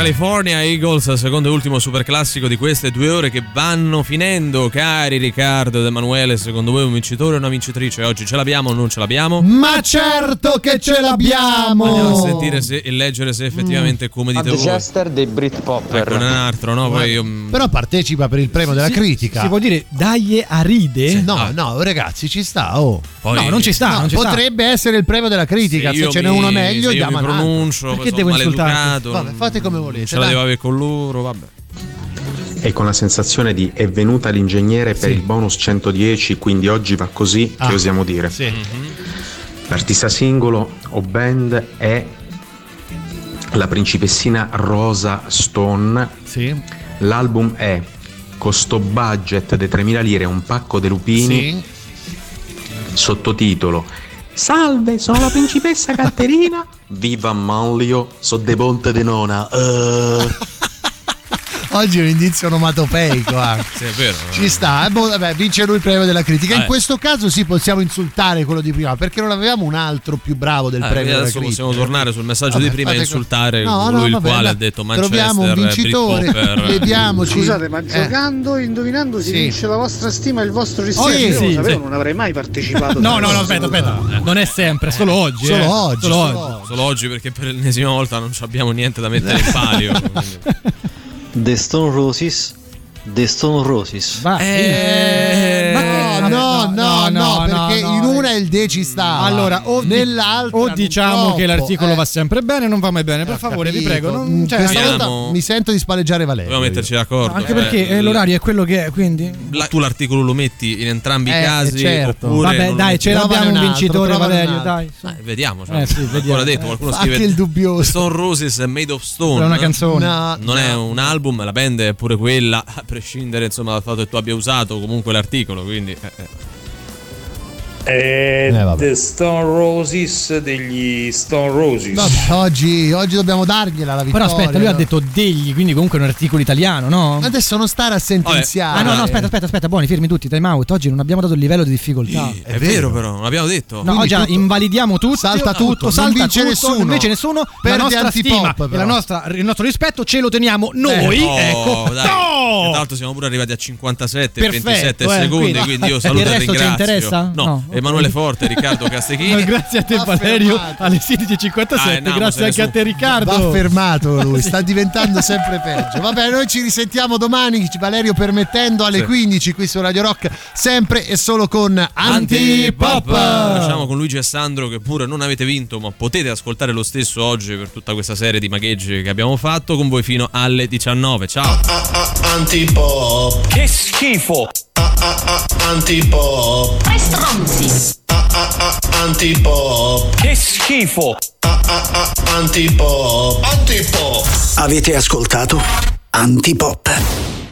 California Eagles, secondo e ultimo super classico di queste due ore che vanno finendo. Cari Riccardo ed Emanuele, secondo voi un vincitore o una vincitrice? Oggi ce l'abbiamo o non ce l'abbiamo? Ma certo che ce l'abbiamo! Andiamo a sentire se, e leggere se effettivamente è come dite voi. Chester dei Britpopper. Ecco, non è un altro, no? Poi io, mm, Però partecipa per il premio della Si- critica. Si può dire dai a ride? No, no, ragazzi, ci sta. Oh. Poi- No, non ci sta, No, non ci sta. potrebbe essere il premio della critica. se se ce n'è uno meglio, diamo altro. pronuncio, Perché devo insultarti? maleducato. Vabbè, fate come volete. Ce la dai. devo avere con loro, vabbè. E con la sensazione di è venuta l'ingegnere per Sì. il bonus 110, quindi oggi va così, Ah, che osiamo dire. Sì. L'artista singolo o band è la principessina Rosa Stone. Sì. L'album è con sto budget di 3.000 lire un pacco di lupini. Sottotitolo Salve, sono la principessa Caterina. Viva Manlio, so de ponte de nona. Eh. Oggi è un indizio onomatopeico. anche. Sì, è vero. Ci sta, eh, boh, vabbè, vince lui il premio della critica. In Eh. questo caso sì, possiamo insultare quello di prima, perché non avevamo un altro più bravo del Eh, premio della adesso critica. possiamo tornare sul messaggio Vabbè, di prima e insultare No, colui no, il vabbè, quale ha detto Manchester Troviamo un vincitore, Britpopper. vediamoci. Scusate, ma Eh. giocando, indovinando si Sì. vince la vostra stima e il vostro rispetto. sì, Io sì, lo sapevo, sì. non avrei mai partecipato. No, no, no, aspetta, aspetta. Non è sempre, solo oggi. Solo eh. oggi, Solo solo oggi. Solo oggi perché per l'ennesima volta non abbiamo niente da mettere in palio. The Stone Roses. The Stone Roses. Va. Eh, No, no, no, no, perché in una il D ci sta. Allora, o, nell'altra o diciamo troppo, che l'articolo eh. va sempre bene, non va mai bene. Per favore, vi prego. Non, cioè, Questa volta mi sento di spalleggiare Valerio. Dobbiamo metterci d'accordo. anche eh. perché eh, l'orario è quello che è, quindi. La- tu l'articolo lo metti in entrambi Eh, i casi certo. oppure Vabbè, dai, ce l'abbiamo un vincitore, Valerio. Dai. vediamo. cioè, Eh, ancora detto, qualcuno Anche scrive il dubbioso. Stone Roses è Made of Stone. È una canzone. No, Non no. è un album, la band è pure quella, a prescindere insomma dal fatto che tu abbia usato comunque l'articolo, quindi eh, eh. Eh, Eh. The Stone Roses degli Stone Roses. Vabbè, oggi, oggi dobbiamo dargliela la Però vittoria. aspetta, lui ha no? detto degli, quindi comunque è un articolo italiano, no? Adesso non stare a sentenziare. Ah no, no, aspetta, aspetta, aspetta, buoni, fermi tutti, time out. Oggi non abbiamo dato il livello di difficoltà. È vero però, non l'abbiamo detto. No, oggi tutto- invalidiamo tutto, salta tutto, non salta vince tutto, nessuno. invece nessuno, la Perde nostra stima però. e la nostra- il nostro rispetto ce lo teniamo noi, Oh, ecco. dai. No! Tra l'altro siamo pure arrivati a 57 Perfetto, 27 eh, secondi, quindi- quindi io Il saluto e resto ci ringrazio. interessa? No, No. Emanuele Forte, Riccardo Castechini. Grazie a te Valerio alle 16.57, Ah, andiamo, grazie anche a su. te Riccardo. Va fermato lui, sta diventando sempre peggio. Vabbè, noi ci risentiamo domani, Valerio permettendo, alle Sì. 15 qui su Radio Rock, sempre e solo con Antipop. Facciamo con Luigi e Sandro che pure non avete vinto, ma potete ascoltare lo stesso oggi per tutta questa serie di magheggi che abbiamo fatto con voi fino alle 19. Ciao. Antipop. Che schifo! Antipop. Tre stronzi! Antipop. Che schifo! Antipop. Antipop. Avete ascoltato Antipop.